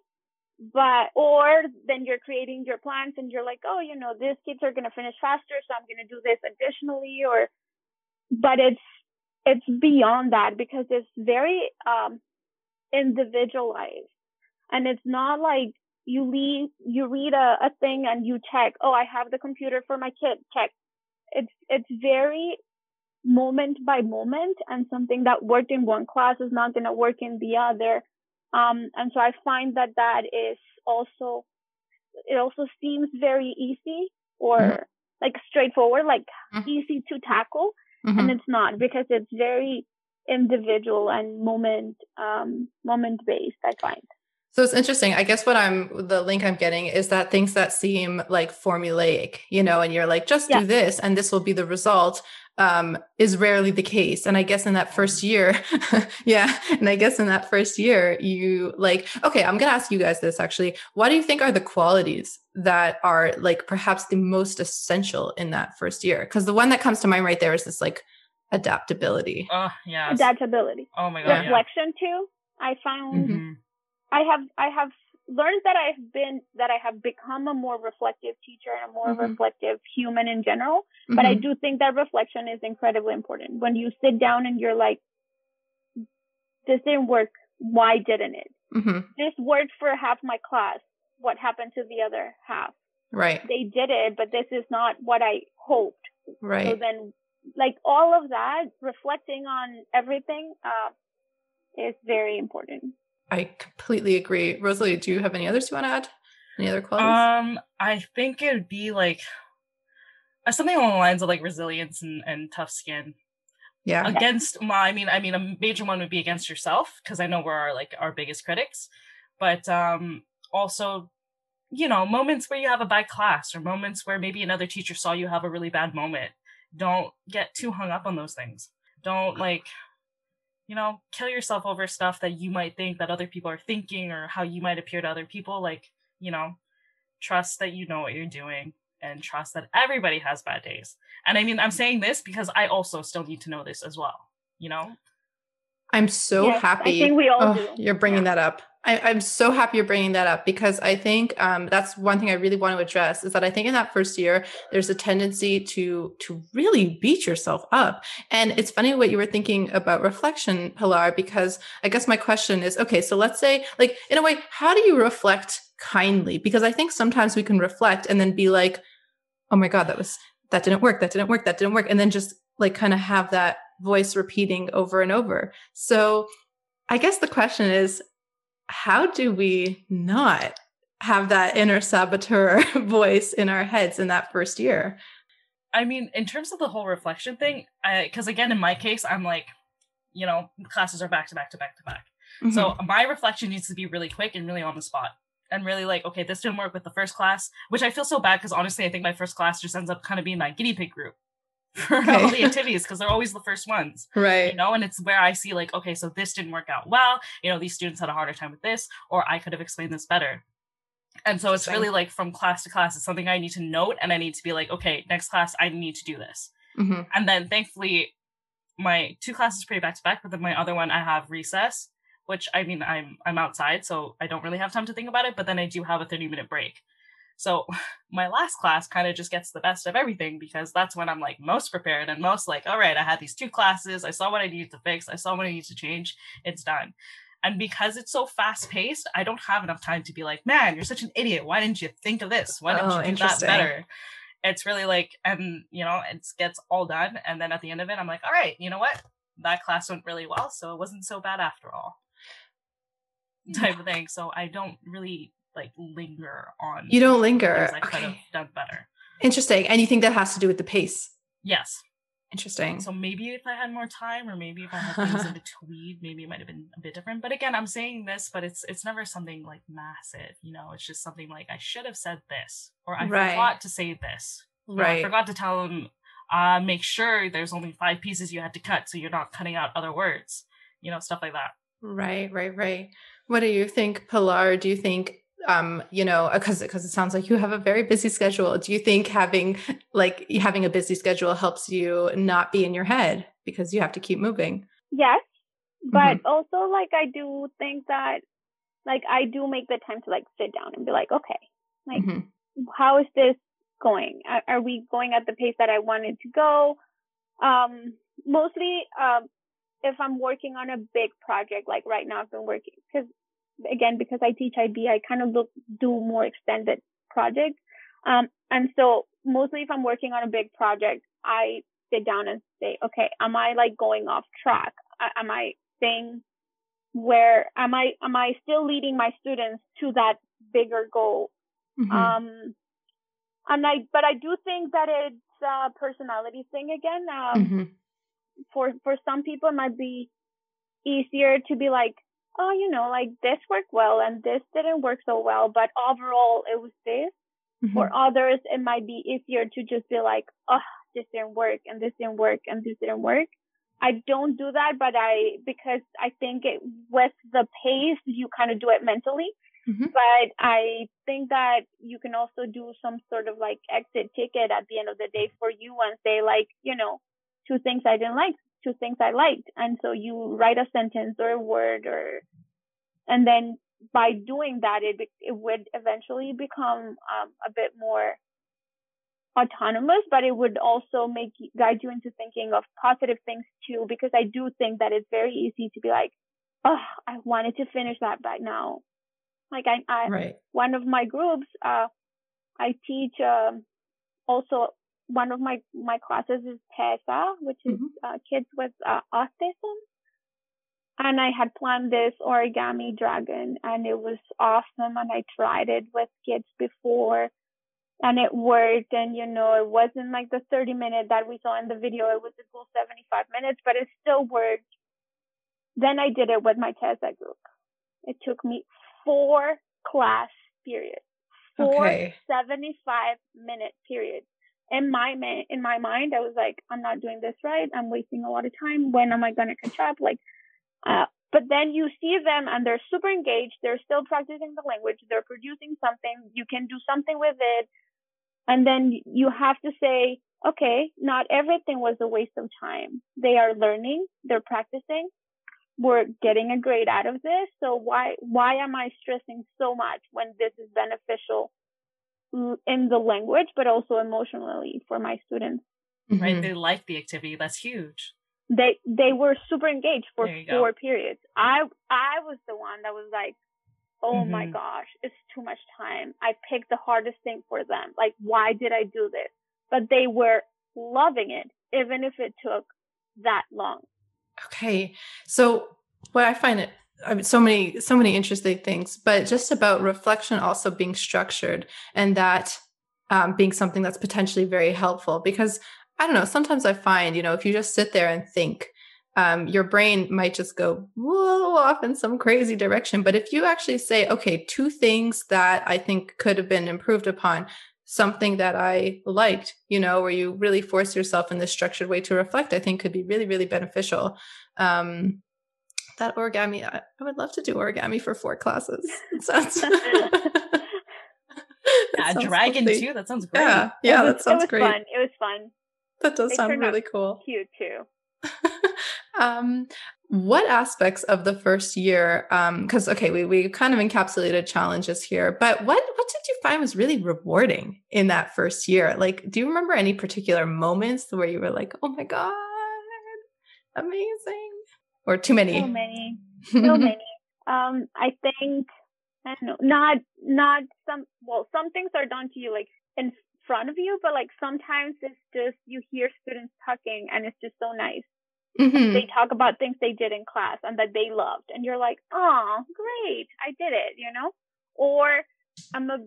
But or then you're creating your plans and you're like, oh, you know, these kids are gonna finish faster, so I'm gonna do this additionally. Or, but it's it's beyond that because it's very um individualized, and it's not like you leave you read a, a thing and you check oh i have the computer for my kid check it's it's very moment by moment and something that worked in one class is not going to work in the other um and so i find that that is also it also seems very easy or Mhm. like straightforward like Mhm. easy to tackle Mhm. and it's not because it's very individual and moment um moment based i find So it's interesting. I guess what I'm the link I'm getting is that things that seem like formulaic, you know, and you're like, just Yeah. do this and this will be the result, um, is rarely the case. And I guess in that first year, yeah. And I guess in that first year, you like, okay, I'm gonna ask you guys this actually. What do you think are the qualities that are like perhaps the most essential in that first year? Because the one that comes to mind right there is this like adaptability. Oh yeah. adaptability Oh my god. Yeah. reflection too i found Mhm. Mhm. I have I have learned that I've been that I have become a more reflective teacher and a more Mhm. reflective human in general. But I Mhm. do think that reflection is incredibly important. When you sit down and you're like, this didn't work. Why didn't it? Mhm. This worked for half my class. What happened to the other half? right, They did it, but this is not what I hoped. Right. So then, like all of that, reflecting on everything, uh, is very important. I completely agree. Rosalie, do you have any others you want to add? Any other qualities? Um, I think it would be like uh, something along the lines of like resilience and, and tough skin yeah. against. Well, I mean, I mean, a major one would be against yourself because I know we're our, like our biggest critics, but um, also, you know, moments where you have a bad class or moments where maybe another teacher saw you have a really bad moment. Don't get too hung up on those things. Don't like you know, kill yourself over stuff that you might think that other people are thinking or how you might appear to other people. Like, you know, trust that you know what you're doing and trust that everybody has bad days. And I mean, I'm saying this because I also still need to know this as well, you know? I'm so Yes, happy. I think we all Oh, do. You're bringing Yeah. that up. I, I'm so happy you're bringing that up because I think um, that's one thing I really want to address is that I think in that first year there's a tendency to to really beat yourself up, and it's funny what you were thinking about reflection, Pilar, because I guess my question is okay. So let's say, like in a way, how do you reflect kindly? Because I think sometimes we can reflect and then be like, oh my god, that was that didn't work, that didn't work, that didn't work, and then just like kind of have that voice repeating over and over. So I guess the question is, how do we not have that inner saboteur voice in our heads in that first year? I mean, in terms of the whole reflection thing, because again, in my case, I'm like, you know, classes are back to back to back to back. So Mm-hmm. my reflection needs to be really quick and really on the spot. And really like, okay, this didn't work with the first class, which I feel so bad because honestly, I think my first class just ends up kind of being my guinea pig group for Okay. all the activities because they're always the first ones, right. you know. And it's where I see like, okay, so this didn't work out well. You know, these students had a harder time with this, or I could have explained this better. And so it's really like from class to class, it's something I need to note, and I need to be like, okay, next class, I need to do this. hmm And then thankfully, my two classes pretty back to back, but then my other one I have recess, which I mean I'm I'm outside, so I don't really have time to think about it. But then I do have a 30 minute break. So my last class kind of just gets the best of everything because that's when I'm like most prepared and most like, all right, I had these two classes, I saw what I needed to fix, I saw what I need to change, it's done. And because it's so fast paced, I don't have enough time to be like, man, you're such an idiot. Why didn't you think of this? Why didn't Oh, you do that better? it's really like and you know it gets all done. And then at the end of it i'm like all right you know what? That class went really well so it wasn't so bad after all. Mm. Type of thing. So i don't really like linger on You don't linger. i could have Okay. done better Interesting. And you think that has to do with the pace? yes Interesting. so maybe if i had more time or maybe if i had things in between maybe it might have been a bit different but again i'm saying this but it's it's never something like massive you know it's just something like i should have said this or i Right. forgot to say this Or I forgot to tell him, uh, make sure there's only five pieces you had to cut so you're not cutting out other words. You know, stuff like that. Right, right, right. What do you think, Pilar? Do you think, um, you know, because because it sounds like you have a very busy schedule. Do you think having like having a busy schedule helps you not be in your head because you have to keep moving? Yes, but Mm-hmm. also like I do think that like I do make the time to like sit down and be like, okay, like Mhm. how is this going? Are, are we going at the pace that I wanted to go? Um, mostly, um, if I'm working on a big project, like right now I've been working because again, because I teach IB, I kind of look, do more extended projects. Um, and so mostly if I'm working on a big project, I sit down and say, okay, am I like going off track? A- Am I staying where am I, am I still leading my students to that bigger goal? Mhm. Um, and I, but I do think that it's a personality thing again. Um, Mhm. for, for some people it might be easier to be like, oh, you know, like this worked well and this didn't work so well, but overall it was this. Mhm. For others, it might be easier to just be like, oh, this didn't work and this didn't work and this didn't work. I don't do that, but I, because I think it, with the pace, you kind of do it mentally. Mhm. But I think that you can also do some sort of like exit ticket at the end of the day for you and say like, you know, two things I didn't like, two things I liked. And so you write a sentence or a word or, and then by doing that, it, it would eventually become um, a bit more autonomous, but it would also make you, guide you into thinking of positive things too, because I do think that it's very easy to be like, oh, I wanted to finish that by now. Like I, I Right. one of my groups, uh, I teach, um, also one of my, my classes is TESA, which is, Mhm. uh, kids with, uh, autism. And I had planned this origami dragon and it was awesome. And I tried it with kids before and it worked. And, you know, it wasn't like the 30 minute that we saw in the video. It was a full 75 minutes, but it still worked. Then I did it with my TESA group. It took me four class periods, four Okay. 75 minute periods. In my in my mind, I was like, I'm not doing this right. I'm wasting a lot of time. When am I going to catch up? Like, Uh, but then you see them and they're super engaged. They're still practicing the language. They're producing something. You can do something with it. And then you have to say, okay, not everything was a waste of time. They are learning. They're practicing. We're getting a grade out of this. So why, why am I stressing so much when this is beneficial in the language, but also emotionally for my students? Mm-hmm. Right. They like the activity. That's huge they they were super engaged for four go. periods. I I was the one that was like, oh mm-hmm. my gosh, it's too much time. I picked the hardest thing for them. Like, why did I do this? But they were loving it, even if it took that long. Okay, so what I find it I mean, so many so many interesting things, but just about reflection also being structured and that um, being something that's potentially very helpful because I don't know. Sometimes I find, you know, if you just sit there and think, um, your brain might just go off in some crazy direction. But if you actually say, okay, two things that I think could have been improved upon, something that I liked, you know, where you really force yourself in this structured way to reflect, I think could be really, really beneficial. Um, that origami, I, I would love to do origami for four classes. It sounds. yeah, dragon too. That sounds great. Yeah, yeah, was, that sounds it was great. Fun. It was fun. That does they sound really cool. Cute too. um, what aspects of the first year? Because um, okay, we we kind of encapsulated challenges here, but what what did you find was really rewarding in that first year? Like, do you remember any particular moments where you were like, "Oh my god, amazing," or too many? So many, so many. Um, I think I don't know, not not some. Well, some things are done to you like in front of you, but like sometimes it's just you hear students talking and it's just so nice. Mm-hmm. They talk about things they did in class and that they loved, and you're like, "Oh, great, I did it," you know. Or I'm a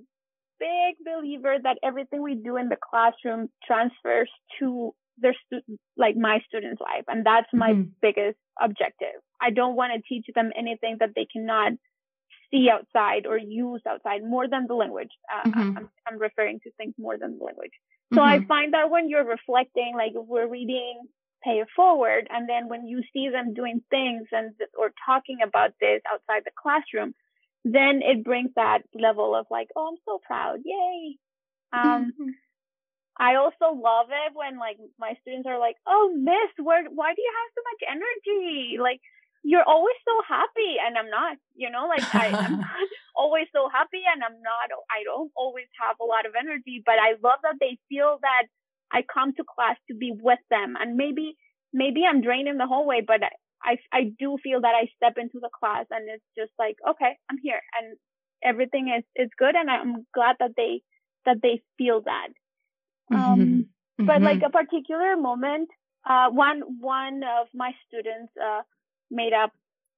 big believer that everything we do in the classroom transfers to their student, like my student's life, and that's my mm-hmm. biggest objective. I don't want to teach them anything that they cannot see outside or use outside more than the language. Uh, mm-hmm. I'm, I'm, referring to things more than the language. So mm-hmm. I find that when you're reflecting, like we're reading Pay It Forward, and then when you see them doing things and or talking about this outside the classroom, then it brings that level of like, oh, I'm so proud, yay. Um, mm-hmm. I also love it when like my students are like, oh, Miss, where, why do you have so much energy? Like you're always so happy and I'm not, you know, like I, am not always so happy and I'm not, I don't always have a lot of energy, but I love that they feel that I come to class to be with them and maybe, maybe I'm drained in the hallway, but I, I do feel that I step into the class and it's just like, okay, I'm here and everything is, is good. And I'm glad that they, that they feel that. Um, mm-hmm. but mm-hmm. like a particular moment, uh, one, one of my students, uh, made up,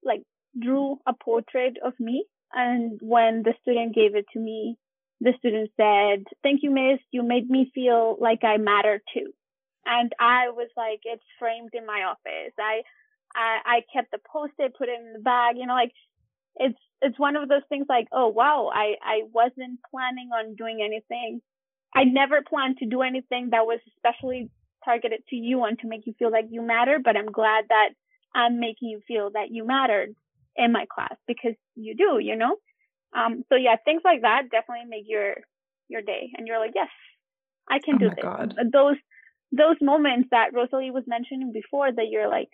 like drew a portrait of me. And when the student gave it to me, the student said, thank you, miss. You made me feel like I matter too. And I was like, it's framed in my office. I, I, I kept the post-it, put it in the bag, you know, like it's, it's one of those things like, oh wow, I, I wasn't planning on doing anything. I never planned to do anything that was especially targeted to you and to make you feel like you matter, but I'm glad that I'm making you feel that you mattered in my class because you do, you know? Um, so yeah, things like that definitely make your, your day. And you're like, yes, I can oh do this. God. Those, those moments that Rosalie was mentioning before that you're like,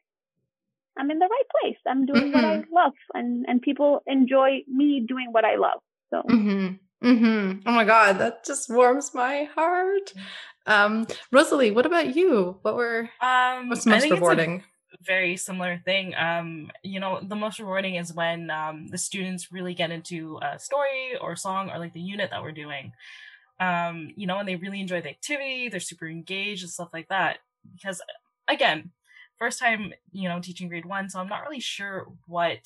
I'm in the right place. I'm doing mm-hmm. what I mm-hmm. love and, and people enjoy me doing what I love. So. Mm-hmm. Mm-hmm. Oh my God, that just warms my heart. Um, Rosalie, what about you? What were um, what's most rewarding? very similar thing. Um, you know, the most rewarding is when um, the students really get into a story or song or like the unit that we're doing. Um, you know, and they really enjoy the activity, they're super engaged and stuff like that. Because again, first time, you know, teaching grade one, so I'm not really sure what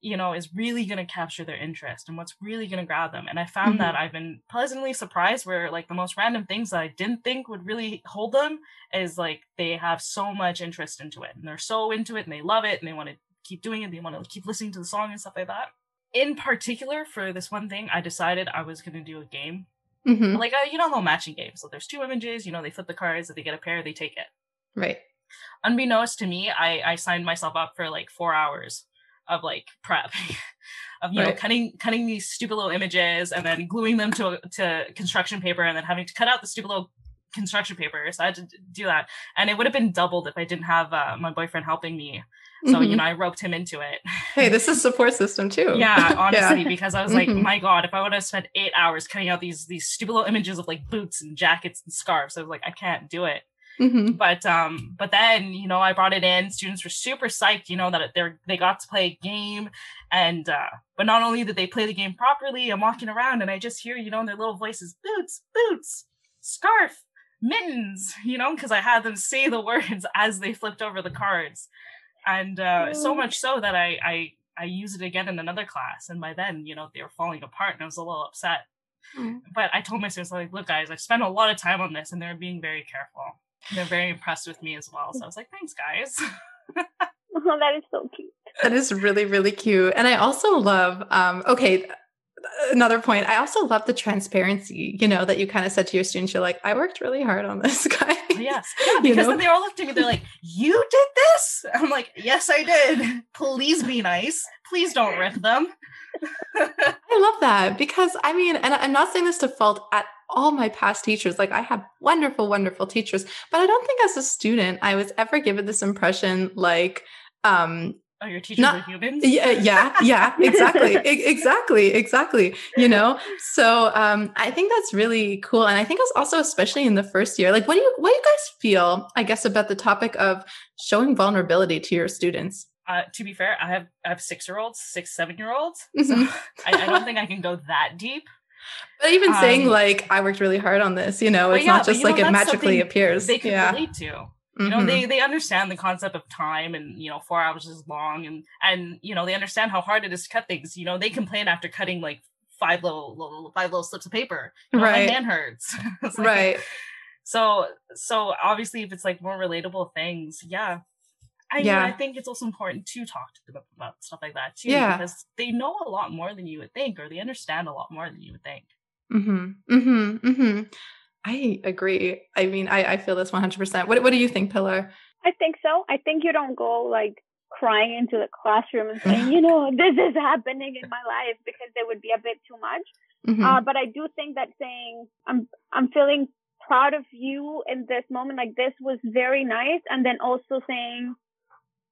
you know, is really going to capture their interest and what's really going to grab them. And I found mm-hmm. that I've been pleasantly surprised where like the most random things that I didn't think would really hold them is like they have so much interest into it and they're so into it and they love it and they want to keep doing it. They want to keep listening to the song and stuff like that. In particular, for this one thing, I decided I was going to do a game. Mm-hmm. Like, a, uh, you know, little matching game. So there's two images, you know, they flip the cards, if they get a pair, they take it. Right. unbeknownst to me, I I signed myself up for like four hours of like prep of you right. know cutting cutting these stupid little images and then gluing them to to construction paper and then having to cut out the stupid little construction paper so i had to do that and it would have been doubled if i didn't have uh, my boyfriend helping me so mm-hmm. you know i roped him into it hey this is support system too yeah honestly yeah. because i was like mm-hmm. my god if i would have spent eight hours cutting out these these stupid little images of like boots and jackets and scarves i was like i can't do it Mm-hmm. But um, but then you know I brought it in. Students were super psyched, you know, that they're they got to play a game, and uh, but not only did they play the game properly, I'm walking around and I just hear you know in their little voices, boots, boots, scarf, mittens, you know, because I had them say the words as they flipped over the cards, and uh, so much so that I I I use it again in another class, and by then you know they were falling apart, and I was a little upset. Mm. But I told my students like, look, guys, I've spent a lot of time on this, and they're being very careful they're very impressed with me as well. So I was like, thanks, guys. oh, that is so cute. That is really, really cute. And I also love, um, okay, another point, I also love the transparency, you know, that you kind of said to your students, you're like, I worked really hard on this guy. Yes. Yeah, because you know? then they all looked at me, they're like, You did this? I'm like, Yes, I did. Please be nice. Please don't rip them. I love that because I mean, and I'm not saying this to fault at all my past teachers. Like I have wonderful, wonderful teachers, but I don't think as a student I was ever given this impression like um Oh, your teachers Not, are humans? Yeah, yeah, yeah, exactly. exactly, exactly. You know? So um I think that's really cool. And I think it's also especially in the first year. Like what do you what do you guys feel, I guess, about the topic of showing vulnerability to your students? Uh, to be fair, I have I have six year olds, six, seven year olds. Mm-hmm. I, I, don't think I can go that deep. But even um, saying like I worked really hard on this, you know, it's yeah, not just like know, it magically appears. They can yeah. relate to. You mm-hmm. know, they they understand the concept of time and you know, four hours is long and and you know, they understand how hard it is to cut things. You know, they complain after cutting like five little, little five little slips of paper. You know, right. My hand hurts. like, right. So so obviously if it's like more relatable things, yeah, I yeah. Mean, I think it's also important to talk to them about stuff like that too, yeah. because they know a lot more than you would think, or they understand a lot more than you would think. Hmm. Hmm. Hmm. I agree. I mean, I, I feel this one hundred percent. What What do you think, Pilar? I think so. I think you don't go like crying into the classroom and saying, you know, this is happening in my life because it would be a bit too much. Mm-hmm. Uh, but I do think that saying, I'm I'm feeling proud of you in this moment, like this was very nice, and then also saying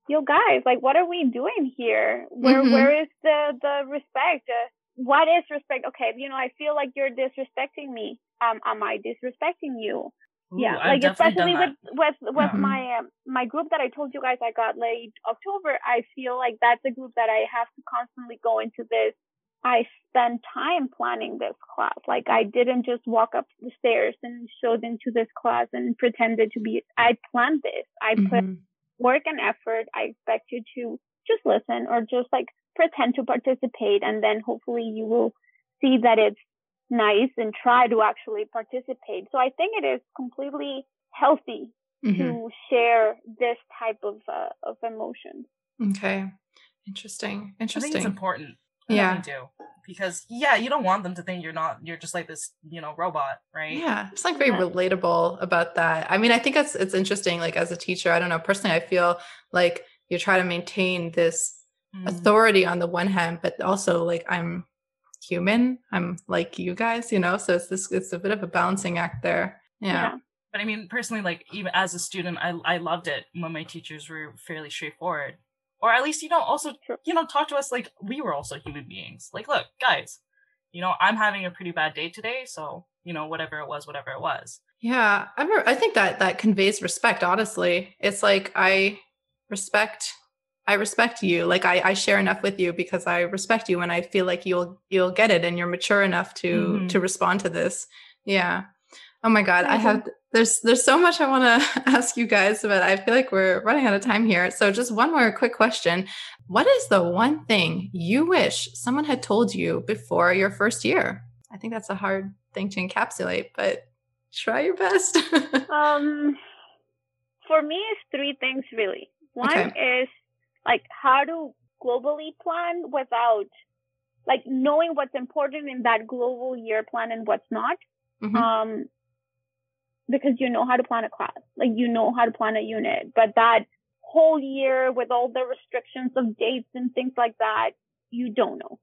yo guys like what are we doing here? Where mm-hmm. where is the the respect? Uh, what is respect? Okay you know i feel like you're disrespecting me. Um am i disrespecting you? Ooh, yeah I've like especially with with with mm-hmm. my um, my group that i told you guys i got late october i feel like that's a group that i have to constantly go into this. I spent time planning this class. Like i didn't just walk up the stairs and showed into this class and pretended to be i planned this. I mm-hmm. Put work and effort, I expect you to just listen or just like pretend to participate. And then hopefully you will see that it's nice and try to actually participate. So I think it is completely healthy mm-hmm. to share this type of, uh, of emotion. Okay. Interesting. Interesting. I think it's important. I yeah. do because yeah, you don't want them to think you're not you're just like this, you know, robot, right? Yeah, it's like very yeah. relatable about that. I mean, I think it's it's interesting. Like as a teacher, I don't know personally, I feel like you try to maintain this mm. authority on the one hand, but also like I'm human. I'm like you guys, you know. So it's this it's a bit of a balancing act there. Yeah. yeah. But I mean, personally, like even as a student, I I loved it when my teachers were fairly straightforward or at least you know also you know talk to us like we were also human beings. Like look guys you know i'm having a pretty bad day today so you know whatever it was whatever it was. Yeah i i think that that conveys respect honestly. It's like i respect i respect you. Like i i share enough with you because i respect you and i feel like you'll you'll get it and you're mature enough to mm-hmm. to respond to this. Yeah oh my god mm-hmm. i have there's there's so much I want to ask you guys, but I feel like we're running out of time here. So just one more quick question. What is the one thing you wish someone had told you before your first year? I think that's a hard thing to encapsulate, but try your best. um for me it's three things really. One okay. is like how to globally plan without like knowing what's important in that global year plan and what's not. Mm-hmm. Um because you know how to plan a class, like you know how to plan a unit, but that whole year with all the restrictions of dates and things like that, you don't know.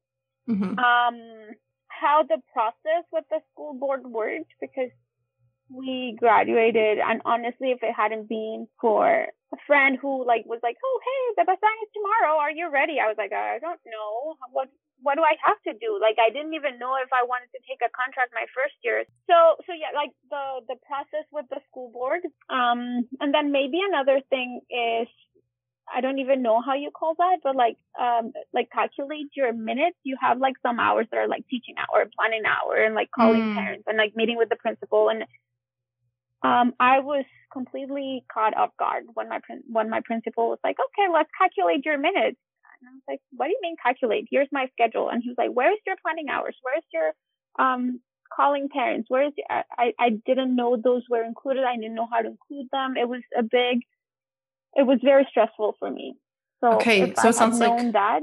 Mm-hmm. Um, how the process with the school board worked because we graduated and honestly if it hadn't been for a friend who like was like oh hey the basan is tomorrow. Are you ready? I was like i don't know. What what do i have to do like i didn't even know if i wanted to take a contract my first year so so yeah like the the process with the school board um and then maybe another thing is I don't even know how you call that, but like, um, like calculate your minutes. You have like some hours that are like teaching hour, planning hour, and like calling mm. parents and like meeting with the principal. And um, I was completely caught off guard when my when my principal was like, "Okay, let's calculate your minutes." And I was like, "What do you mean calculate? Here's my schedule." And he was like, "Where's your planning hours? Where's your um calling parents? Where's your, I I didn't know those were included. I didn't know how to include them. It was a big it was very stressful for me. So okay, so I it sounds like that,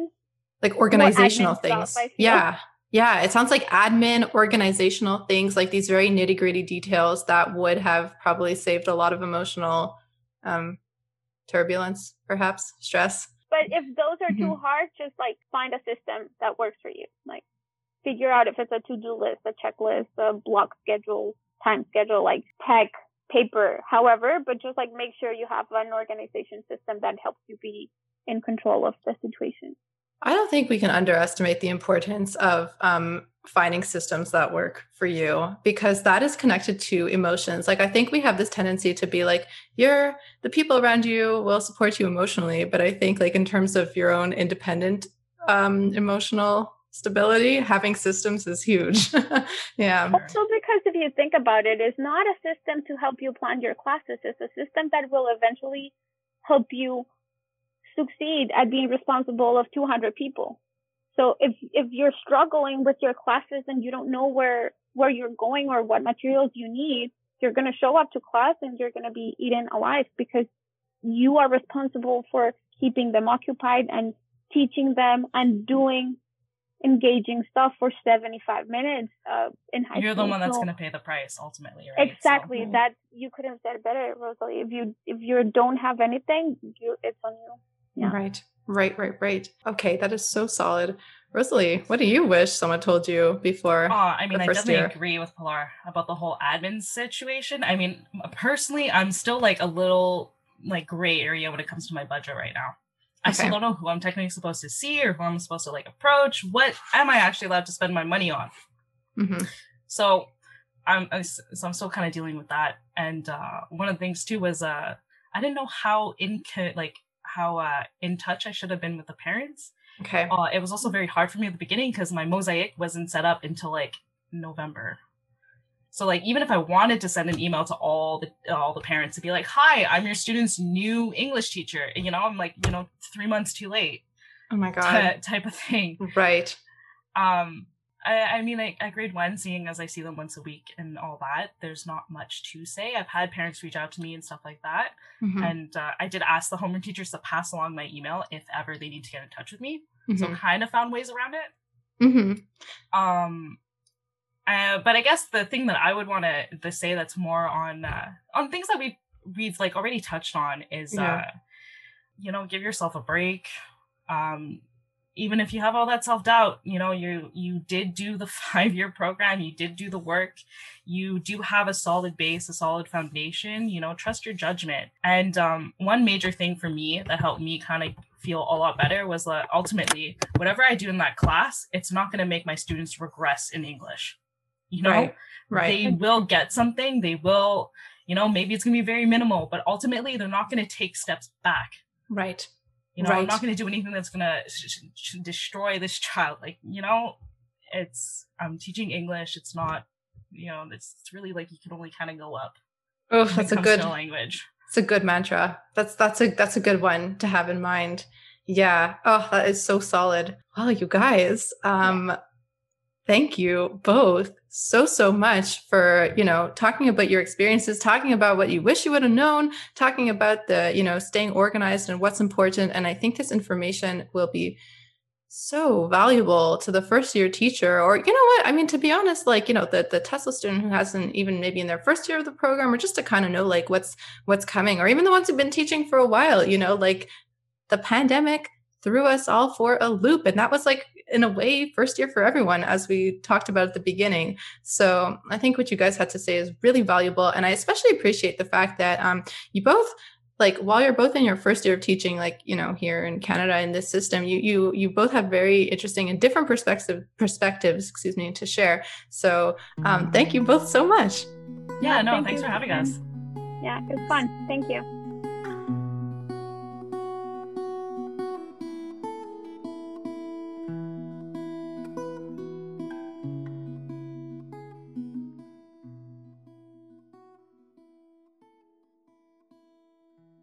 like organizational things. Stuff, yeah. Yeah, it sounds like admin, organizational things, like these very nitty gritty details that would have probably saved a lot of emotional um, turbulence, perhaps stress. But if those are mm-hmm. too hard, just like find a system that works for you. Like figure out if it's a to do list, a checklist, a block schedule, time schedule, like tech, paper, however, but just like make sure you have an organization system that helps you be in control of the situation. I don't think we can underestimate the importance of um, finding systems that work for you because that is connected to emotions. Like, I think we have this tendency to be like, you're the people around you will support you emotionally. But I think, like, in terms of your own independent um, emotional stability, having systems is huge. yeah. Also, because if you think about it, it's not a system to help you plan your classes, it's a system that will eventually help you succeed at being responsible of 200 people. So if if you're struggling with your classes and you don't know where where you're going or what materials you need, you're going to show up to class and you're going to be eaten alive because you are responsible for keeping them occupied and teaching them and doing engaging stuff for 75 minutes uh, in high You're school. the one that's so, going to pay the price ultimately, right? Exactly. So. That you could have said better, Rosalie. If you if you don't have anything, you it's on you. Yeah. Right. Right, right, right. Okay, that is so solid. Rosalie, what do you wish someone told you before? Oh, I mean, I definitely year? agree with Pilar about the whole admin situation. I mean, personally, I'm still like a little like gray area when it comes to my budget right now. I still don't know who I'm technically supposed to see or who I'm supposed to like approach. What am I actually allowed to spend my money on? Mm-hmm. So I'm so I'm still kind of dealing with that. And uh, one of the things too was uh, I didn't know how in like how uh, in touch I should have been with the parents. Okay. Uh, it was also very hard for me at the beginning because my Mozaïk wasn't set up until like November. So like even if I wanted to send an email to all the all the parents to be like, "Hi, I'm your student's new English teacher," you know, I'm like, you know, three months too late. Oh my god, t- type of thing. Right. Um, I, I mean, like at grade one, seeing as I see them once a week and all that, there's not much to say. I've had parents reach out to me and stuff like that, mm-hmm. and uh, I did ask the homeroom teachers to pass along my email if ever they need to get in touch with me. Mm-hmm. So kind of found ways around it. Mm-hmm. Um, uh, but I guess the thing that I would want to say that's more on uh, on things that we we've like already touched on is yeah. uh, you know give yourself a break. Um, even if you have all that self doubt, you know you you did do the five year program, you did do the work, you do have a solid base, a solid foundation. You know, trust your judgment. And um, one major thing for me that helped me kind of feel a lot better was that ultimately whatever I do in that class, it's not going to make my students regress in English you know right, right. they will get something they will you know maybe it's going to be very minimal but ultimately they're not going to take steps back right you know right. i'm not going to do anything that's going to sh- sh- destroy this child like you know it's i'm teaching english it's not you know it's, it's really like you can only kind of go up oh that's a good language. It's a good mantra. That's that's a that's a good one to have in mind. Yeah. Oh that is so solid. Well you guys um yeah thank you both so so much for you know talking about your experiences talking about what you wish you would have known talking about the you know staying organized and what's important. And i think this information will be so valuable to the first year teacher or you know what? I mean to be honest like you know the, the TESOL student who hasn't even maybe in their first year of the program or just to kind of know like what's what's coming or even the ones who've been teaching for a while you know like the pandemic threw us all for a loop. And that was like in a way first year for everyone as we talked about at the beginning. So i think what you guys had to say is really valuable and i especially appreciate the fact that um, you both like while you're both in your first year of teaching like you know here in canada in this system you you you both have very interesting and different perspective perspectives excuse me to share. So um, thank you both so much. Yeah no thanks you. for having us. Yeah it's fun. Thank you